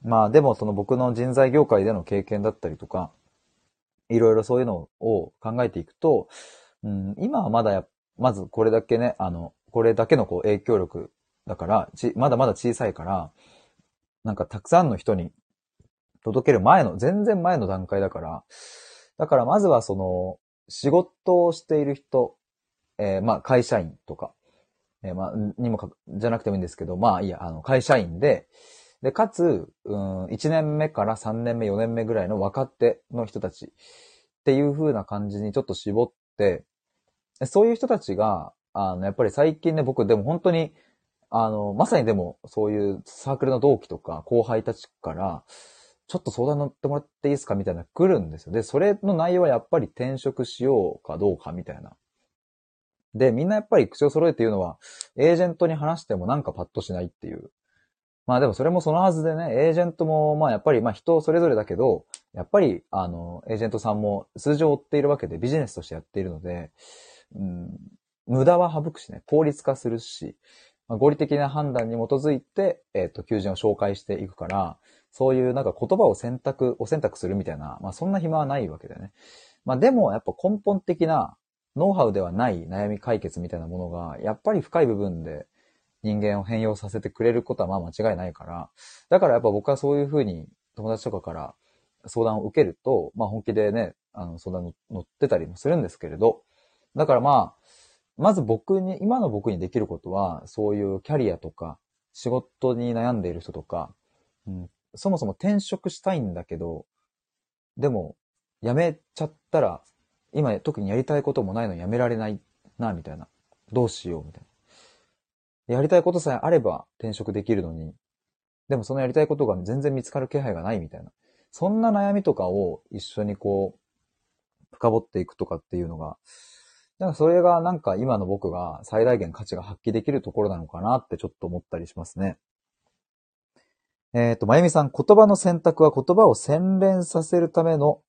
まあでもその僕の人材業界での経験だったりとか、いろいろそういうのを考えていくと、うん、今はまだや、まずこれだけね、あの、これだけのこう影響力だから、ち、まだまだ小さいから、なんかたくさんの人に届ける前の、全然前の段階だから、だからまずはその、仕事をしている人、えー、まあ会社員とか、えー、まあ、にもか、じゃなくてもいいんですけど、まあいいや、あの、会社員で、で、かつ、うん、1年目から3年目、4年目ぐらいの若手の人たちっていう風な感じにちょっと絞って、そういう人たちが、あの、やっぱり最近ね、僕でも本当に、あの、まさにでも、そういうサークルの同期とか後輩たちから、ちょっと相談乗ってもらっていいですかみたいな来るんですよ。で、それの内容はやっぱり転職しようかどうかみたいな。で、みんなやっぱり口を揃えて言うのは、エージェントに話してもなんかパッとしないっていう。まあでもそれもそのはずでね、エージェントもまあやっぱりまあ人それぞれだけど、やっぱりあの、エージェントさんも数字を追っているわけでビジネスとしてやっているので、うん、無駄は省くしね、効率化するし、まあ、合理的な判断に基づいて、えっ、ー、と、求人を紹介していくから、そういうなんか言葉を選択、お選択するみたいな、まあそんな暇はないわけだよね。まあでもやっぱ根本的なノウハウではない悩み解決みたいなものが、やっぱり深い部分で人間を変容させてくれることはまあ間違いないから、だからやっぱ僕はそういうふうに友達とかから相談を受けると、まあ本気でね、あの相談に乗ってたりもするんですけれど、だからまあ、まず僕に、今の僕にできることは、そういうキャリアとか、仕事に悩んでいる人とか、うん、そもそも転職したいんだけど、でも、辞めちゃったら、今特にやりたいこともないのに辞められないな、みたいな。どうしよう、みたいな。やりたいことさえあれば転職できるのに、でもそのやりたいことが全然見つかる気配がないみたいな。そんな悩みとかを一緒にこう、深掘っていくとかっていうのが、なんかそれがなんか今の僕が最大限価値が発揮できるところなのかなってちょっと思ったりしますね。えっ、ー、と、まゆみさん、言葉の選択は言葉を洗練させるための、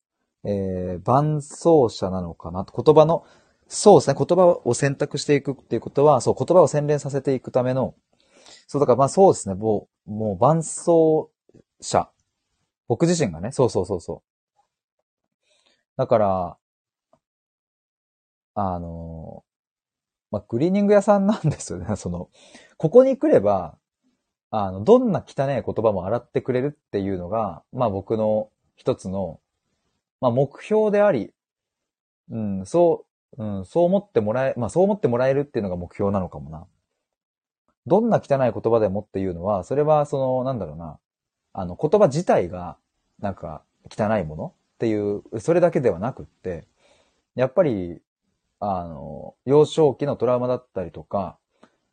えー、伴奏者なのかな？と。言葉の、そうですね、言葉を選択していくっていうことは、そう、言葉を洗練させていくための、そう、だからまあそうですね、もう、もう伴奏者。僕自身がね、そうそうそうそう。だから、あの、まあ、クリーニング屋さんなんですよね。その、ここに来れば、あの、どんな汚い言葉も洗ってくれるっていうのが、まあ僕の一つの、まあ目標であり、うん、そう、うん、そう思ってもらえ、まあそう思ってもらえるっていうのが目標なのかもな。どんな汚い言葉でもっていうのは、それはその、なんだろうな、あの、言葉自体が、なんか、汚いものっていう、それだけではなくって、やっぱり、あの、幼少期のトラウマだったりとか、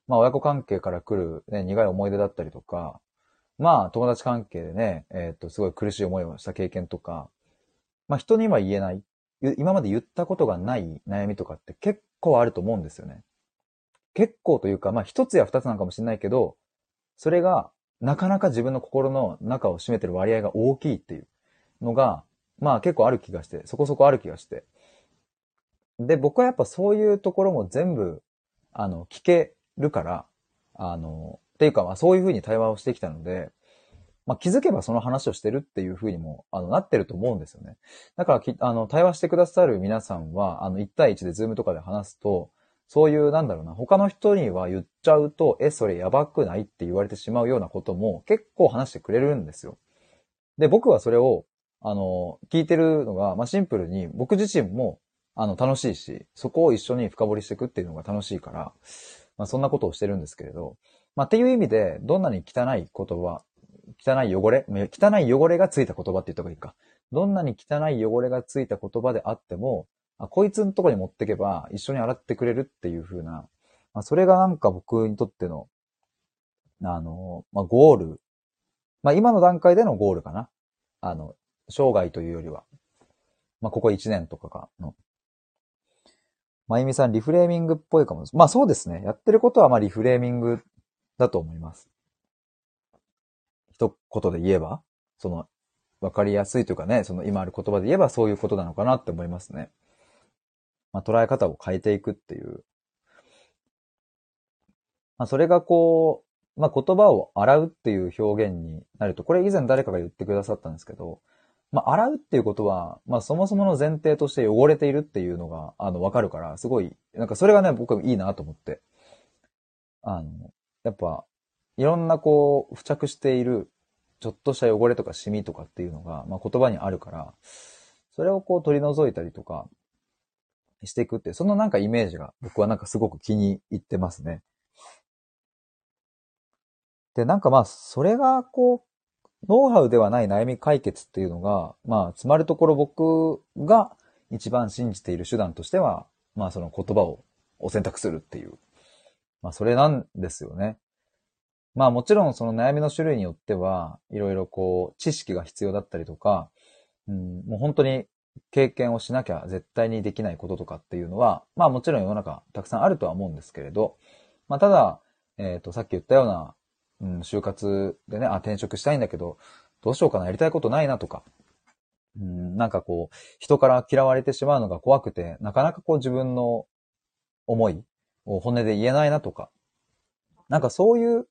まあ親子関係から来る、ね、苦い思い出だったりとか、まあ友達関係でね、えっ、と、すごい苦しい思いをした経験とか、まあ人には言えない、今まで言ったことがない悩みとかって結構あると思うんですよね。結構というか、まあ一つや二つなんかもしれないけど、それがなかなか自分の心の中を占めてる割合が大きいっていうのが、まあ結構ある気がして、そこそこある気がして。で、僕はやっぱそういうところも全部、あの、聞けるから、あの、っていうか、まあそういうふうに対話をしてきたので、まあ気づけばその話をしてるっていうふうにも、あの、なってると思うんですよね。だからき、あの、対話してくださる皆さんは、あの、1対1でズームとかで話すと、そういう、なんだろうな、他の人には言っちゃうと、え、それやばくないって言われてしまうようなことも結構話してくれるんですよ。で、僕はそれを、あの、聞いてるのが、まあ、シンプルに僕自身も、あの、楽しいし、そこを一緒に深掘りしていくっていうのが楽しいから、まあ、そんなことをしてるんですけれど、まあ、っていう意味で、どんなに汚い言葉、汚い汚れ、汚い汚れがついた言葉って言った方がいいか。どんなに汚い汚れがついた言葉であっても、あこいつのとこに持ってけば一緒に洗ってくれるっていう風な、まあ、それがなんか僕にとっての、あの、まあ、ゴール。まあ、今の段階でのゴールかな。あの、生涯というよりは。まあ、ここ1年とかかの。まゆみさん、リフレーミングっぽいかも。まあそうですね。やってることはまあリフレーミングだと思います。一言で言えば、その、わかりやすいというかね、その今ある言葉で言えばそういうことなのかなって思いますね。まあ捉え方を変えていくっていう。まあそれがこう、まあ言葉を洗うっていう表現になると、これ以前誰かが言ってくださったんですけど、まあ洗うっていうことは、まあそもそもの前提として汚れているっていうのが、あの、わかるから、すごい、なんかそれがね、僕はいいなと思って。あの、やっぱ、いろんなこう、付着している、ちょっとした汚れとかシミとかっていうのが、まあ言葉にあるから、それをこう取り除いたりとか、していくって、そのなんかイメージが僕はなんかすごく気に入ってますね。で、なんかまあ、それがこう、ノウハウではない悩み解決っていうのが、まあ、つまるところ僕が一番信じている手段としては、まあその言葉をを選択するっていう。まあそれなんですよね。まあもちろんその悩みの種類によっては、いろいろこう、知識が必要だったりとか、うん、もう本当に経験をしなきゃ絶対にできないこととかっていうのは、まあもちろん世の中たくさんあるとは思うんですけれど、まあただ、えっ、と、さっき言ったような、うん、就活でね、あ、転職したいんだけど、どうしようかな、やりたいことないなとか、うん、なんかこう、人から嫌われてしまうのが怖くて、なかなかこう自分の思いを本音で言えないなとか、なんかそういう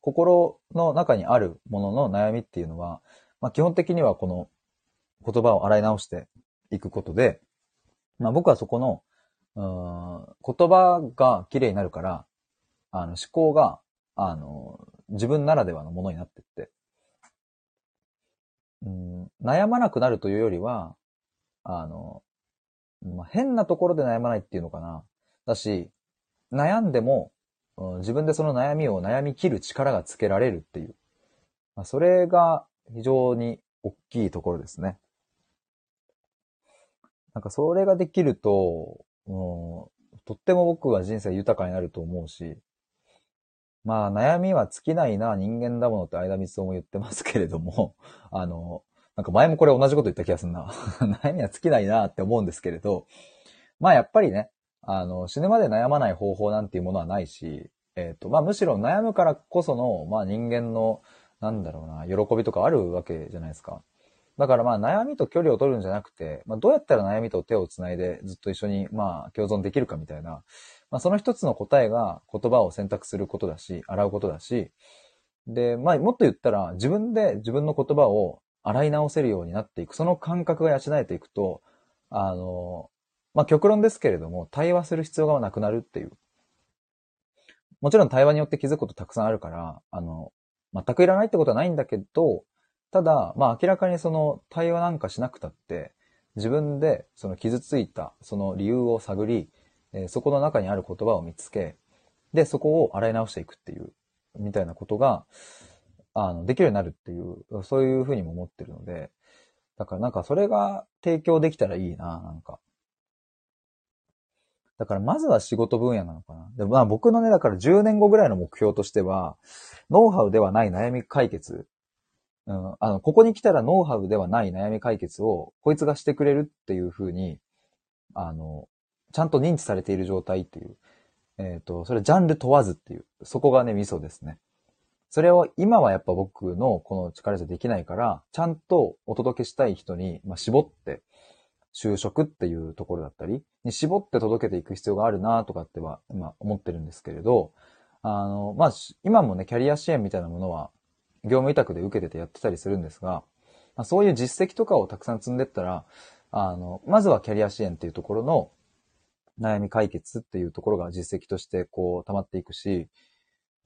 心の中にあるものの悩みっていうのは、まあ基本的にはこの言葉を洗い直していくことで、まあ僕はそこの、うん言葉が綺麗になるから、あの思考が、あの、自分ならではのものになってって、うん、悩まなくなるというよりは、あの、まあ、変なところで悩まないっていうのかな。だし、悩んでも、うん自分でその悩みを悩み切る力がつけられるっていう。まあ、それが非常に大きいところですね。なんかそれができると、うん、とっても僕は人生豊かになると思うし、まあ悩みは尽きないな、人間だものって相田光夫も言ってますけれども、あの、なんか前もこれ同じこと言った気がするな。悩みは尽きないなって思うんですけれど、まあやっぱりね、あの、死ぬまで悩まない方法なんていうものはないし、えっ、と、まあむしろ悩むからこその、まあ人間の、なんだろうな、喜びとかあるわけじゃないですか。だからまあ悩みと距離を取るんじゃなくて、まあどうやったら悩みと手をつないでずっと一緒にまあ共存できるかみたいな、まあその一つの答えが言葉を選択することだし、洗うことだし、で、まあもっと言ったら自分で自分の言葉を洗い直せるようになっていく、その感覚が養えていくと、あの、まあ極論ですけれども、対話する必要がなくなるっていう。もちろん対話によって気づくことたくさんあるから、あの、全くいらないってことはないんだけど、ただ、まあ明らかにその対話なんかしなくたって、自分でその傷ついたその理由を探り、えそこの中にある言葉を見つけ、で、そこを洗い直していくっていう、みたいなことが、あの、できるようになるっていう、そういうふうにも思ってるので、だからなんかそれが提供できたらいいな、なんか。だからまずは仕事分野なのかな。でもまあ僕のね、だから10年後ぐらいの目標としては、ノウハウではない悩み解決。うん、あの、ここに来たらノウハウではない悩み解決を、こいつがしてくれるっていう風に、あの、ちゃんと認知されている状態っていう。えっ、ー、と、それジャンル問わずっていう。そこがね、ミソですね。それを今はやっぱ僕のこの力じゃできないから、ちゃんとお届けしたい人に、まあ、絞って就職っていうところだったり、に絞って届けていく必要があるなとかっては、今思ってるんですけれど、あの、まあ、今もね、キャリア支援みたいなものは、業務委託で受けててやってたりするんですが、まあ、そういう実績とかをたくさん積んでったら、あの、まずはキャリア支援っていうところの悩み解決っていうところが実績としてこう溜まっていくし、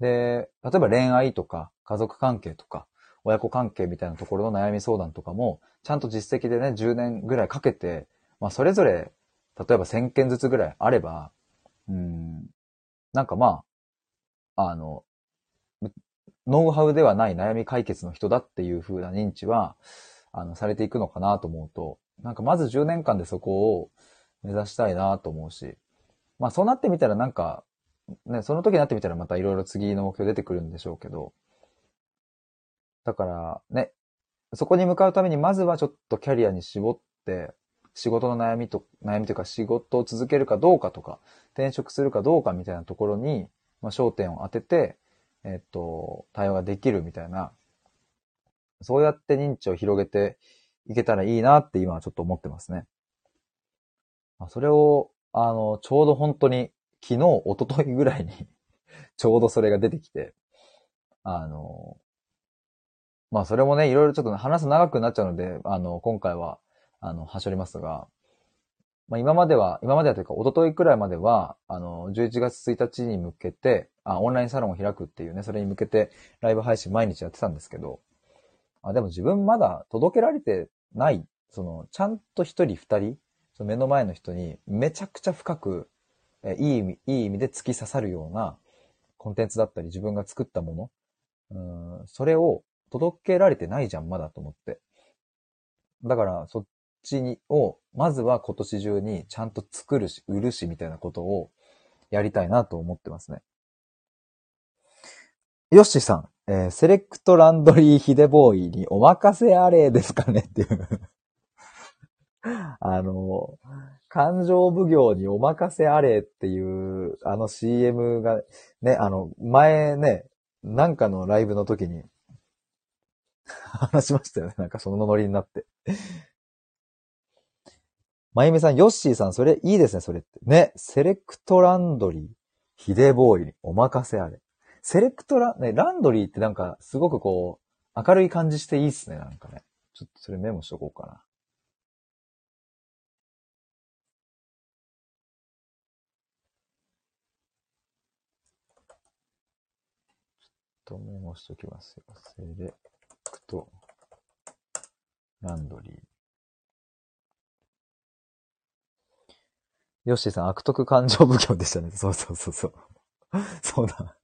で、例えば恋愛とか家族関係とか親子関係みたいなところの悩み相談とかも、ちゃんと実績でね、10年ぐらいかけて、まあ、それぞれ、例えば1000件ずつぐらいあれば、うん、なんかまあ、あの、ノウハウではない悩み解決の人だっていう風な認知は、あの、されていくのかなと思うと、なんかまず10年間でそこを目指したいなと思うし、まあそうなってみたらなんか、ね、その時になってみたらまたいろいろ次の目標出てくるんでしょうけど、だからね、そこに向かうためにまずはちょっとキャリアに絞って、仕事の悩みと、悩みというか仕事を続けるかどうかとか、転職するかどうかみたいなところに、まあ、焦点を当てて、えっと、対応ができるみたいな、そうやって認知を広げていけたらいいなって今はちょっと思ってますね。それを、あの、ちょうど本当に昨日、一昨日ぐらいに ちょうどそれが出てきて、あの、まあそれもね、いろいろちょっと話す長くなっちゃうので、あの、今回は、あの、はしょりますが、まあ今までは、今まではというか、一昨日くらいまでは、あの、11月1日に向けて、あ、オンラインサロンを開くっていうね、それに向けてライブ配信毎日やってたんですけど、あ、でも自分まだ届けられてない、その、ちゃんと一人二人、その目の前の人にめちゃくちゃ深く、えいい意味、いい意味で突き刺さるようなコンテンツだったり自分が作ったもの、うん、それを届けられてないじゃん、まだと思って。だから、そっちに、を、まずは今年中にちゃんと作るし、売るし、みたいなことをやりたいなと思ってますね。ヨッシーさん、えー、セレクトランドリーヒデボーイにお任せあれですかね？っていう あの、感情奉行にお任せあれっていう、あの CM が、ね、あの、前ね、なんかのライブの時に、話しましたよね。なんかそのノリになって。まゆみさん、ヨッシーさん、それいいですね、それって。ね、セレクトランドリー、ヒデボーイにお任せあれ。セレクトラ、ね、ランドリーってなんか、すごくこう、明るい感じしていいっすね、なんかね。ちょっとそれメモしとこうかな。ちょっとメモしときますよ。セレクト、ランドリー。ヨッシーさん、悪徳感情奉行でしたね。そうそうそうそう。そうだ。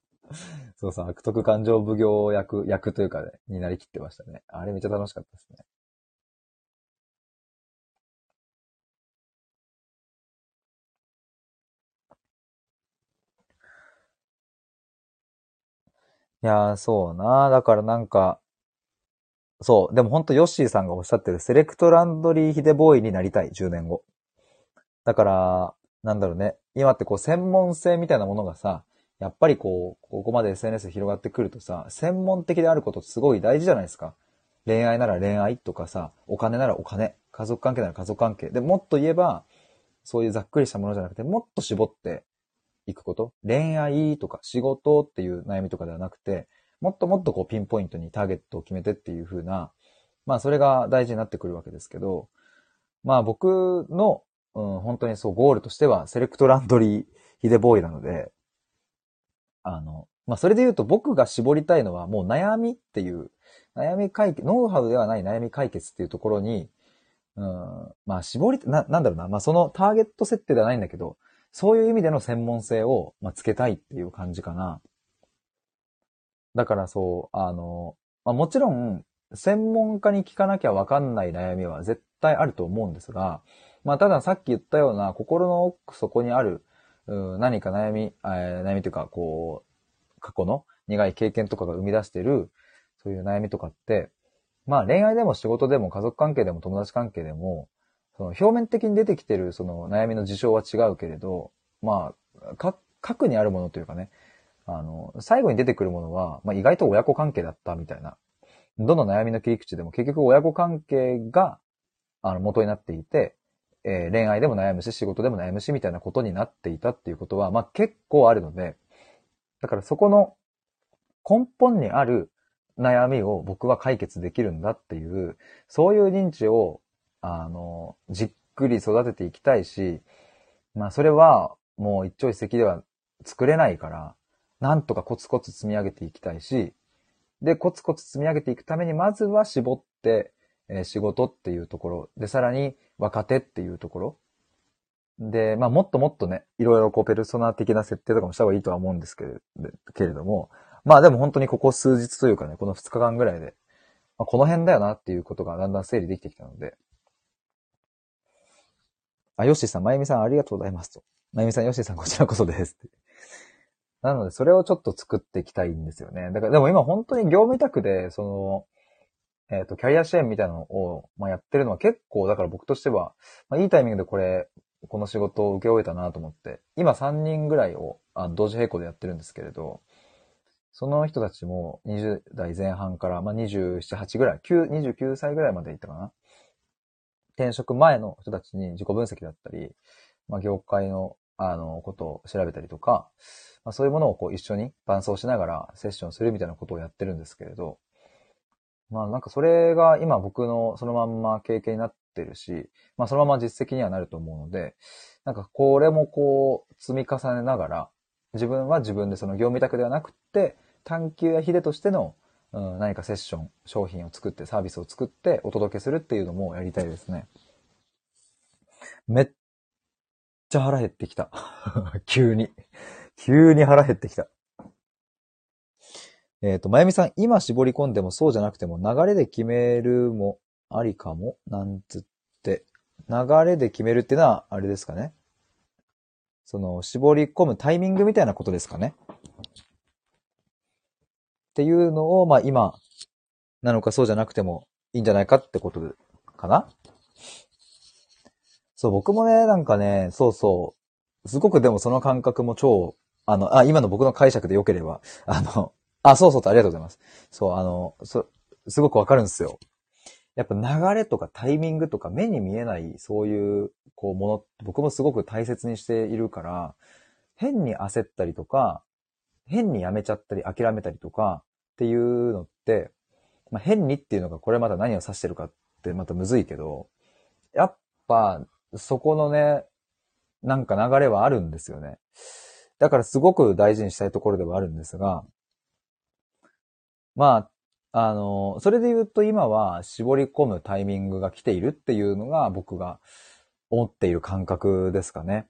そうそう、悪徳感情奉行役、役というかね、になりきってましたね。あれめっちゃ楽しかったですね。いやー、そうな。だからなんか、そう。でもほんとヨッシーさんがおっしゃってるセレクトランドリーヒデボーイになりたい、10年後。だから、なんだろうね。今ってこう専門性みたいなものがさ、やっぱりこう、ここまで SNS 広がってくるとさ、専門的であることすごい大事じゃないですか。恋愛なら恋愛とかさ、お金ならお金、家族関係なら家族関係。で、もっと言えば、そういうざっくりしたものじゃなくて、もっと絞っていくこと？恋愛とか仕事っていう悩みとかではなくて、もっともっとこうピンポイントにターゲットを決めてっていう風な、まあそれが大事になってくるわけですけど、まあ僕の、うん、本当にそうゴールとしてはセレクトランドリーヒデボーイなので、あの、まあそれで言うと僕が絞りたいのはもう悩みっていう、悩み解決、ノウハウではない悩み解決っていうところに、うん、まあ絞り、な、なんだろうな、まあそのターゲット設定ではないんだけど、そういう意味での専門性を、まあ、つけたいっていう感じかな。だからそう、あの、まあ、もちろん、専門家に聞かなきゃわかんない悩みは絶対あると思うんですが、まあ、たださっき言ったような心の奥底にある、何か悩み、えー、悩みというか、こう、過去の苦い経験とかが生み出してる、そういう悩みとかって、まあ恋愛でも仕事でも家族関係でも友達関係でも、その表面的に出てきてるその悩みの事象は違うけれど、まあ、か、核にあるものというかね、あの、最後に出てくるものは、まあ意外と親子関係だったみたいな。どの悩みの切り口でも結局親子関係が、あの、元になっていて、えー、恋愛でも悩むし、仕事でも悩むし、みたいなことになっていたっていうことは、まあ結構あるので、だからそこの根本にある悩みを僕は解決できるんだっていう、そういう認知を、あの、じっくり育てていきたいし、まあそれはもう一朝一夕では作れないから、なんとかコツコツ積み上げていきたいし、で、コツコツ積み上げていくために、まずは絞って、えー、仕事っていうところ、で、さらに若手っていうところ、で、まあもっともっとね、いろいろこうペルソナ的な設定とかもした方がいいとは思うんですけれけれども、まあでも本当にここ数日というかね、この2日間ぐらいで、まあ、この辺だよなっていうことがだんだん整理できてきたので。あ、ヨッシさん、まゆみさんありがとうございますと。まゆみさん、ヨッシさんこちらこそです。なので、それをちょっと作っていきたいんですよね。だから、でも今本当に業務委託で、その、えっ、ー、と、キャリア支援みたいなのを、まあ、やってるのは結構、だから僕としては、まあ、いいタイミングでこれ、この仕事を受け終えたなと思って、今3人ぐらいをあ同時並行でやってるんですけれど、その人たちも20代前半から、まあ、27、8ぐらい、9、29歳ぐらいまでいったかな。転職前の人たちに自己分析だったり、まあ、業界の、あの、ことを調べたりとか、まあ、そういうものをこう一緒に伴走しながらセッションするみたいなことをやってるんですけれど、まあなんかそれが今僕のそのまんま経験になってるし、まあそのまま実績にはなると思うので、なんかこれもこう積み重ねながら、自分は自分でその業務委託ではなくて、探求やヒデとしての、うん、何かセッション、商品を作って、サービスを作ってお届けするっていうのもやりたいですね。めっちゃ腹減ってきた。急に。急に腹減ってきた。えっ、ー、と、まゆみさん、今絞り込んでもそうじゃなくても流れで決めるもありかも？なんつって。流れで決めるっていうのは、あれですかね。その、絞り込むタイミングみたいなことですかね。っていうのを、まあ今、なのかそうじゃなくてもいいんじゃないかってことかな？そう、僕もね、なんかね、そうそう。すごくでもその感覚も超あの、あ、今の僕の解釈で良ければ、あの、あ、そうそうとありがとうございます。そう、あの、そ、すごくわかるんですよ。やっぱ流れとかタイミングとか目に見えないそういう、こう、もの、僕もすごく大切にしているから、変に焦ったりとか、変にやめちゃったり諦めたりとかっていうのって、まあ、変にっていうのがこれまた何を指してるかってまたむずいけど、やっぱそこのね、なんか流れはあるんですよね。だからすごく大事にしたいところではあるんですが、まあ、あの、それで言うと今は絞り込むタイミングが来ているっていうのが僕が思っている感覚ですかね。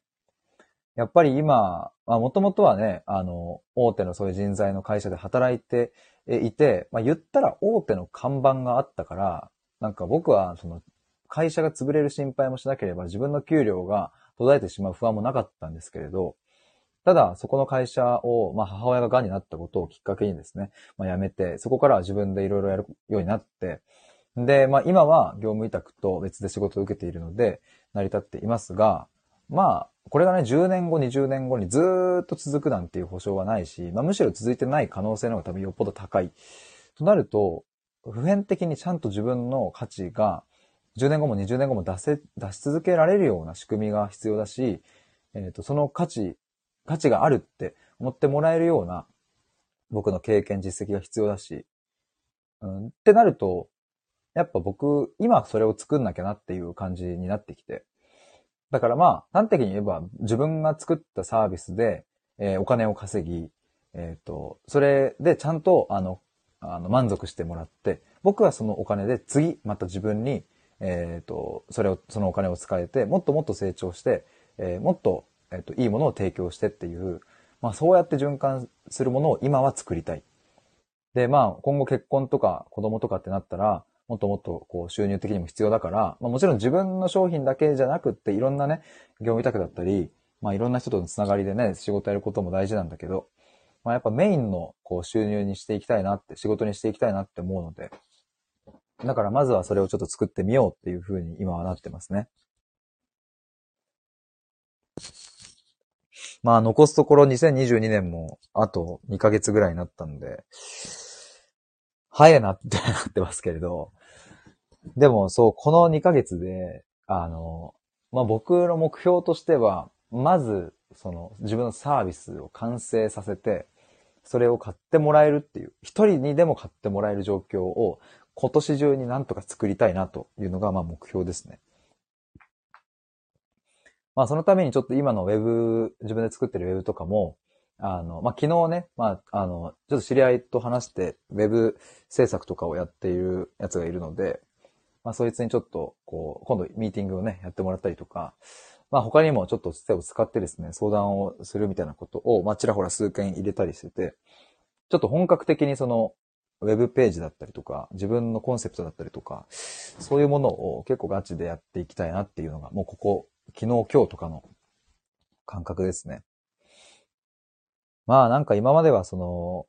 やっぱり今、まあ、もともとはね、あの、大手のそういう人材の会社で働いていて、まあ、言ったら大手の看板があったから、なんか僕はその会社が潰れる心配もしなければ自分の給料が途絶えてしまう不安もなかったんですけれど、ただ、そこの会社を、まあ、母親が癌になったことをきっかけにですね、まあ、辞めて、そこからは自分でいろいろやるようになって、で、まあ、今は業務委託と別で仕事を受けているので、成り立っていますが、まあ、これがね、10年後、20年後にずっと続くなんていう保証はないし、まあ、むしろ続いてない可能性の方が多分よっぽど高い。となると、普遍的にちゃんと自分の価値が、10年後も20年後も出せ、出し続けられるような仕組みが必要だし、えっ、ー、と、その価値価値があるって思ってもらえるような僕の経験、実績が必要だし、うん、ってなると、やっぱ僕、今それを作んなきゃなっていう感じになってきて。だからまあ、端的に言えば自分が作ったサービスで、えー、お金を稼ぎ、えっ、ー、と、それでちゃんと、あの、あの、満足してもらって、僕はそのお金で次、また自分に、えっ、ー、と、それを、そのお金を使えて、もっともっと成長して、えー、もっとえっと、いいものを提供してっていう、まあそうやって循環するものを今は作りたい。で、まあ、今後結婚とか子供とかってなったら、もっともっとこう収入的にも必要だから、まあもちろん自分の商品だけじゃなくって、いろんなね、業務委託だったり、まあいろんな人とのつながりでね、仕事やることも大事なんだけど、まあやっぱメインのこう収入にしていきたいなって、仕事にしていきたいなって思うので、だからまずはそれをちょっと作ってみようっていうふうに今はなってますね。まあ残すところ2022年もあと2ヶ月ぐらいになったんで、早いなってなってますけれど、でもそう、この2ヶ月で、あの、まあ僕の目標としては、まず、その自分のサービスを完成させて、それを買ってもらえるっていう、一人にでも買ってもらえる状況を今年中になんとか作りたいなというのが、まあ目標ですね。まあそのためにちょっと今のウェブ、自分で作ってるウェブとかも、あの、まあ昨日ね、まああの、ちょっと知り合いと話して、ウェブ制作とかをやっているやつがいるので、まあそいつにちょっと、こう、今度ミーティングをね、やってもらったりとか、まあ他にもちょっと手を使ってですね、相談をするみたいなことを、まあちらほら数件入れたりしてて、ちょっと本格的にその、ウェブページだったりとか、自分のコンセプトだったりとか、そういうものを結構ガチでやっていきたいなっていうのが、もうここ、昨日今日とかの感覚ですね。まあなんか今まではその、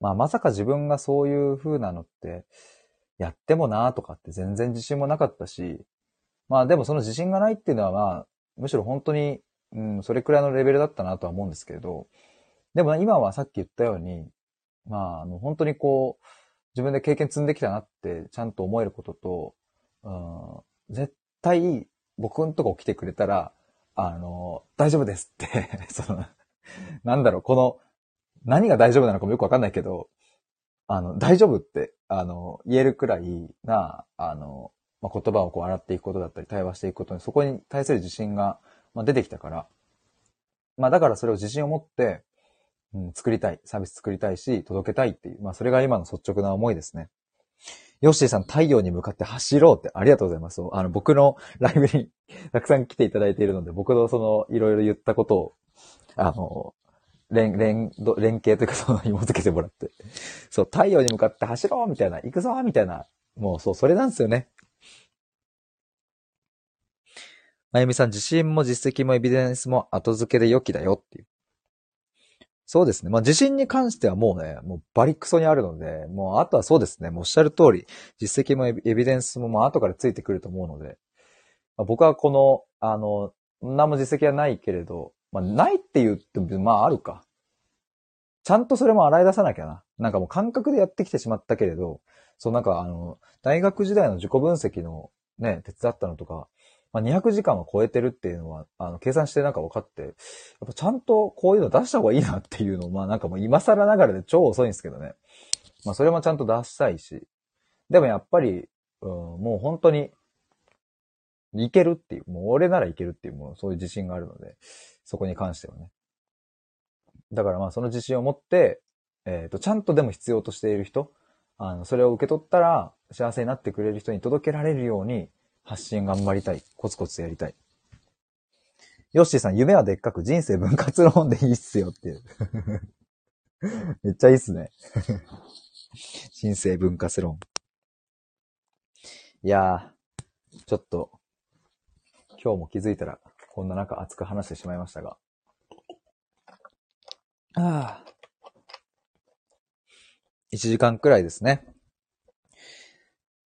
まあまさか自分がそういう風なのって、やってもなーとかって全然自信もなかったし、まあでもその自信がないっていうのはまあ、むしろ本当に、うん、それくらいのレベルだったなとは思うんですけれど、でも今はさっき言ったように、まあ、あの、本当にこう、自分で経験積んできたなってちゃんと思えることと、うん、絶対僕んとこ来てくれたら、あの、大丈夫ですって その、なんだろう、この、何が大丈夫なのかもよくわかんないけど、あの、大丈夫って、あの、言えるくらいな、あの、まあ、言葉をこう洗っていくことだったり、対話していくことに、そこに対する自信が、まあ、出てきたから、まあ、だからそれを自信を持って、うん、作りたい、サービス作りたいし、届けたいっていう、まあ、それが今の率直な思いですね。ヨッシーさん、太陽に向かって走ろうってありがとうございます。あの、僕のライブにたくさん来ていただいているので、僕のその、いろいろ言ったことを、あの、連、連、連携というかその紐付けてもらって。そう、太陽に向かって走ろうみたいな、行くぞみたいな。もうそう、それなんですよね。まゆみさん、自信も実績もエビデンスも後付けで良きだよっていう。そうですね。まあ、自信に関してはもうね、もうバリクソにあるので、もうあとはそうですね。もうおっしゃる通り、実績もエビデンスもまあ後からついてくると思うので、まあ、僕はこの、あの、何も実績はないけれど、まあ、ないって言っても、まああるか。ちゃんとそれも洗い出さなきゃな。なんかもう感覚でやってきてしまったけれど、そうなんかあの、大学時代の自己分析のね、手伝ったのとか、まあ、200時間は超えてるっていうのは、あの、計算してなんか分かって、やっぱちゃんとこういうの出した方がいいなっていうのを、まあなんかもう今更ながらで超遅いんですけどね。まあそれもちゃんと出したいし。でもやっぱり、うん、もう本当に、いけるっていう、もう俺ならいけるっていう、もうそういう自信があるので、そこに関してはね。だからまあその自信を持って、えっ、ー、と、ちゃんとでも必要としている人、あの、それを受け取ったら幸せになってくれる人に届けられるように発信頑張りたい。コツコツやりたい。ヨッシーさん、夢はでっかく人生分割論でいいっすよっていう。めっちゃいいっすね。人生分割論。いやー、ちょっと、今日も気づいたら、こんな中熱く話してしまいましたが。ああ。1時間くらいですね。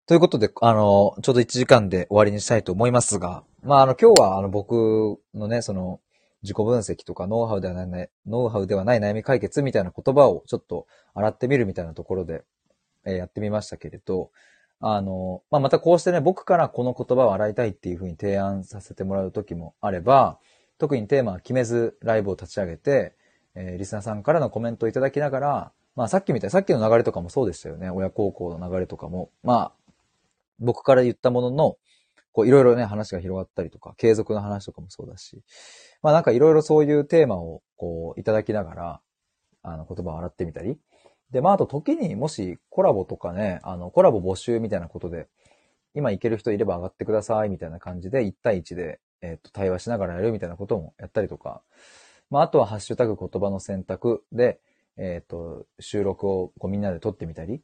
ということで、あの、ちょうど1時間で終わりにしたいと思いますが、まあ、あの、今日は、あの、僕のね、その、自己分析とかノウハウではない、ノウハウではない悩み解決みたいな言葉をちょっと洗ってみるみたいなところで、えー、やってみましたけれど、あの、まあ、またこうしてね、僕からこの言葉を洗いたいっていうふうに提案させてもらう時もあれば、特にテーマは決めずライブを立ち上げて、えー、リスナーさんからのコメントをいただきながら、まあさっきみたい、さっきの流れとかもそうでしたよね。親孝行の流れとかも。まあ、僕から言ったものの、こういろいろね、話が広がったりとか、継続の話とかもそうだし、まあなんかいろいろそういうテーマをこういただきながら、あの言葉を洗ってみたり。で、まああと時にもしコラボとかね、あのコラボ募集みたいなことで、今行ける人いれば上がってくださいみたいな感じで1対1で、えっ、と対話しながらやるみたいなこともやったりとか、まああとはハッシュタグ言葉の選択で、えっ、と、収録をこうみんなで撮ってみたり、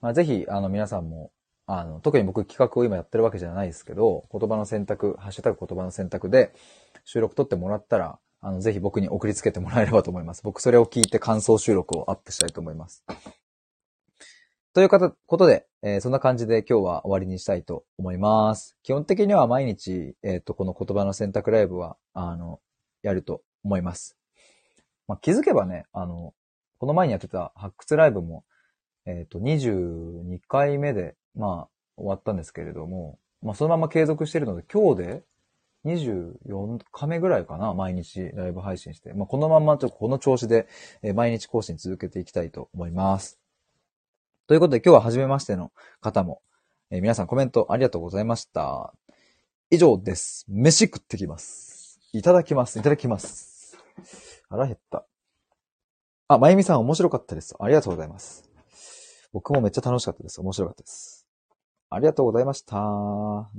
まあ、ぜひ、あの、皆さんも、あの、特に僕企画を今やってるわけじゃないですけど、言葉の選択、ハッシュタグ言葉の選択で収録撮ってもらったら、あの、ぜひ僕に送りつけてもらえればと思います。僕それを聞いて感想収録をアップしたいと思います。ということで、えー、そんな感じで今日は終わりにしたいと思います。基本的には毎日、えっ、ー、と、この言葉の選択ライブは、あの、やると思います。まあ、気づけばね、あの、この前にやってた発掘ライブも、えっ、ー、と、22回目で、まあ、終わったんですけれども、まあ、そのまま継続しているので、今日で24日目ぐらいかな、毎日ライブ配信して。まあ、このままちょっとこの調子で、え、毎日更新続けていきたいと思います。ということで今日は初めましての方も、えー、皆さんコメントありがとうございました。以上です。飯食ってきます。いただきます。いただきます。腹減った。あ、まゆみさん面白かったです。ありがとうございます。僕もめっちゃ楽しかったです。面白かったです。ありがとうございました。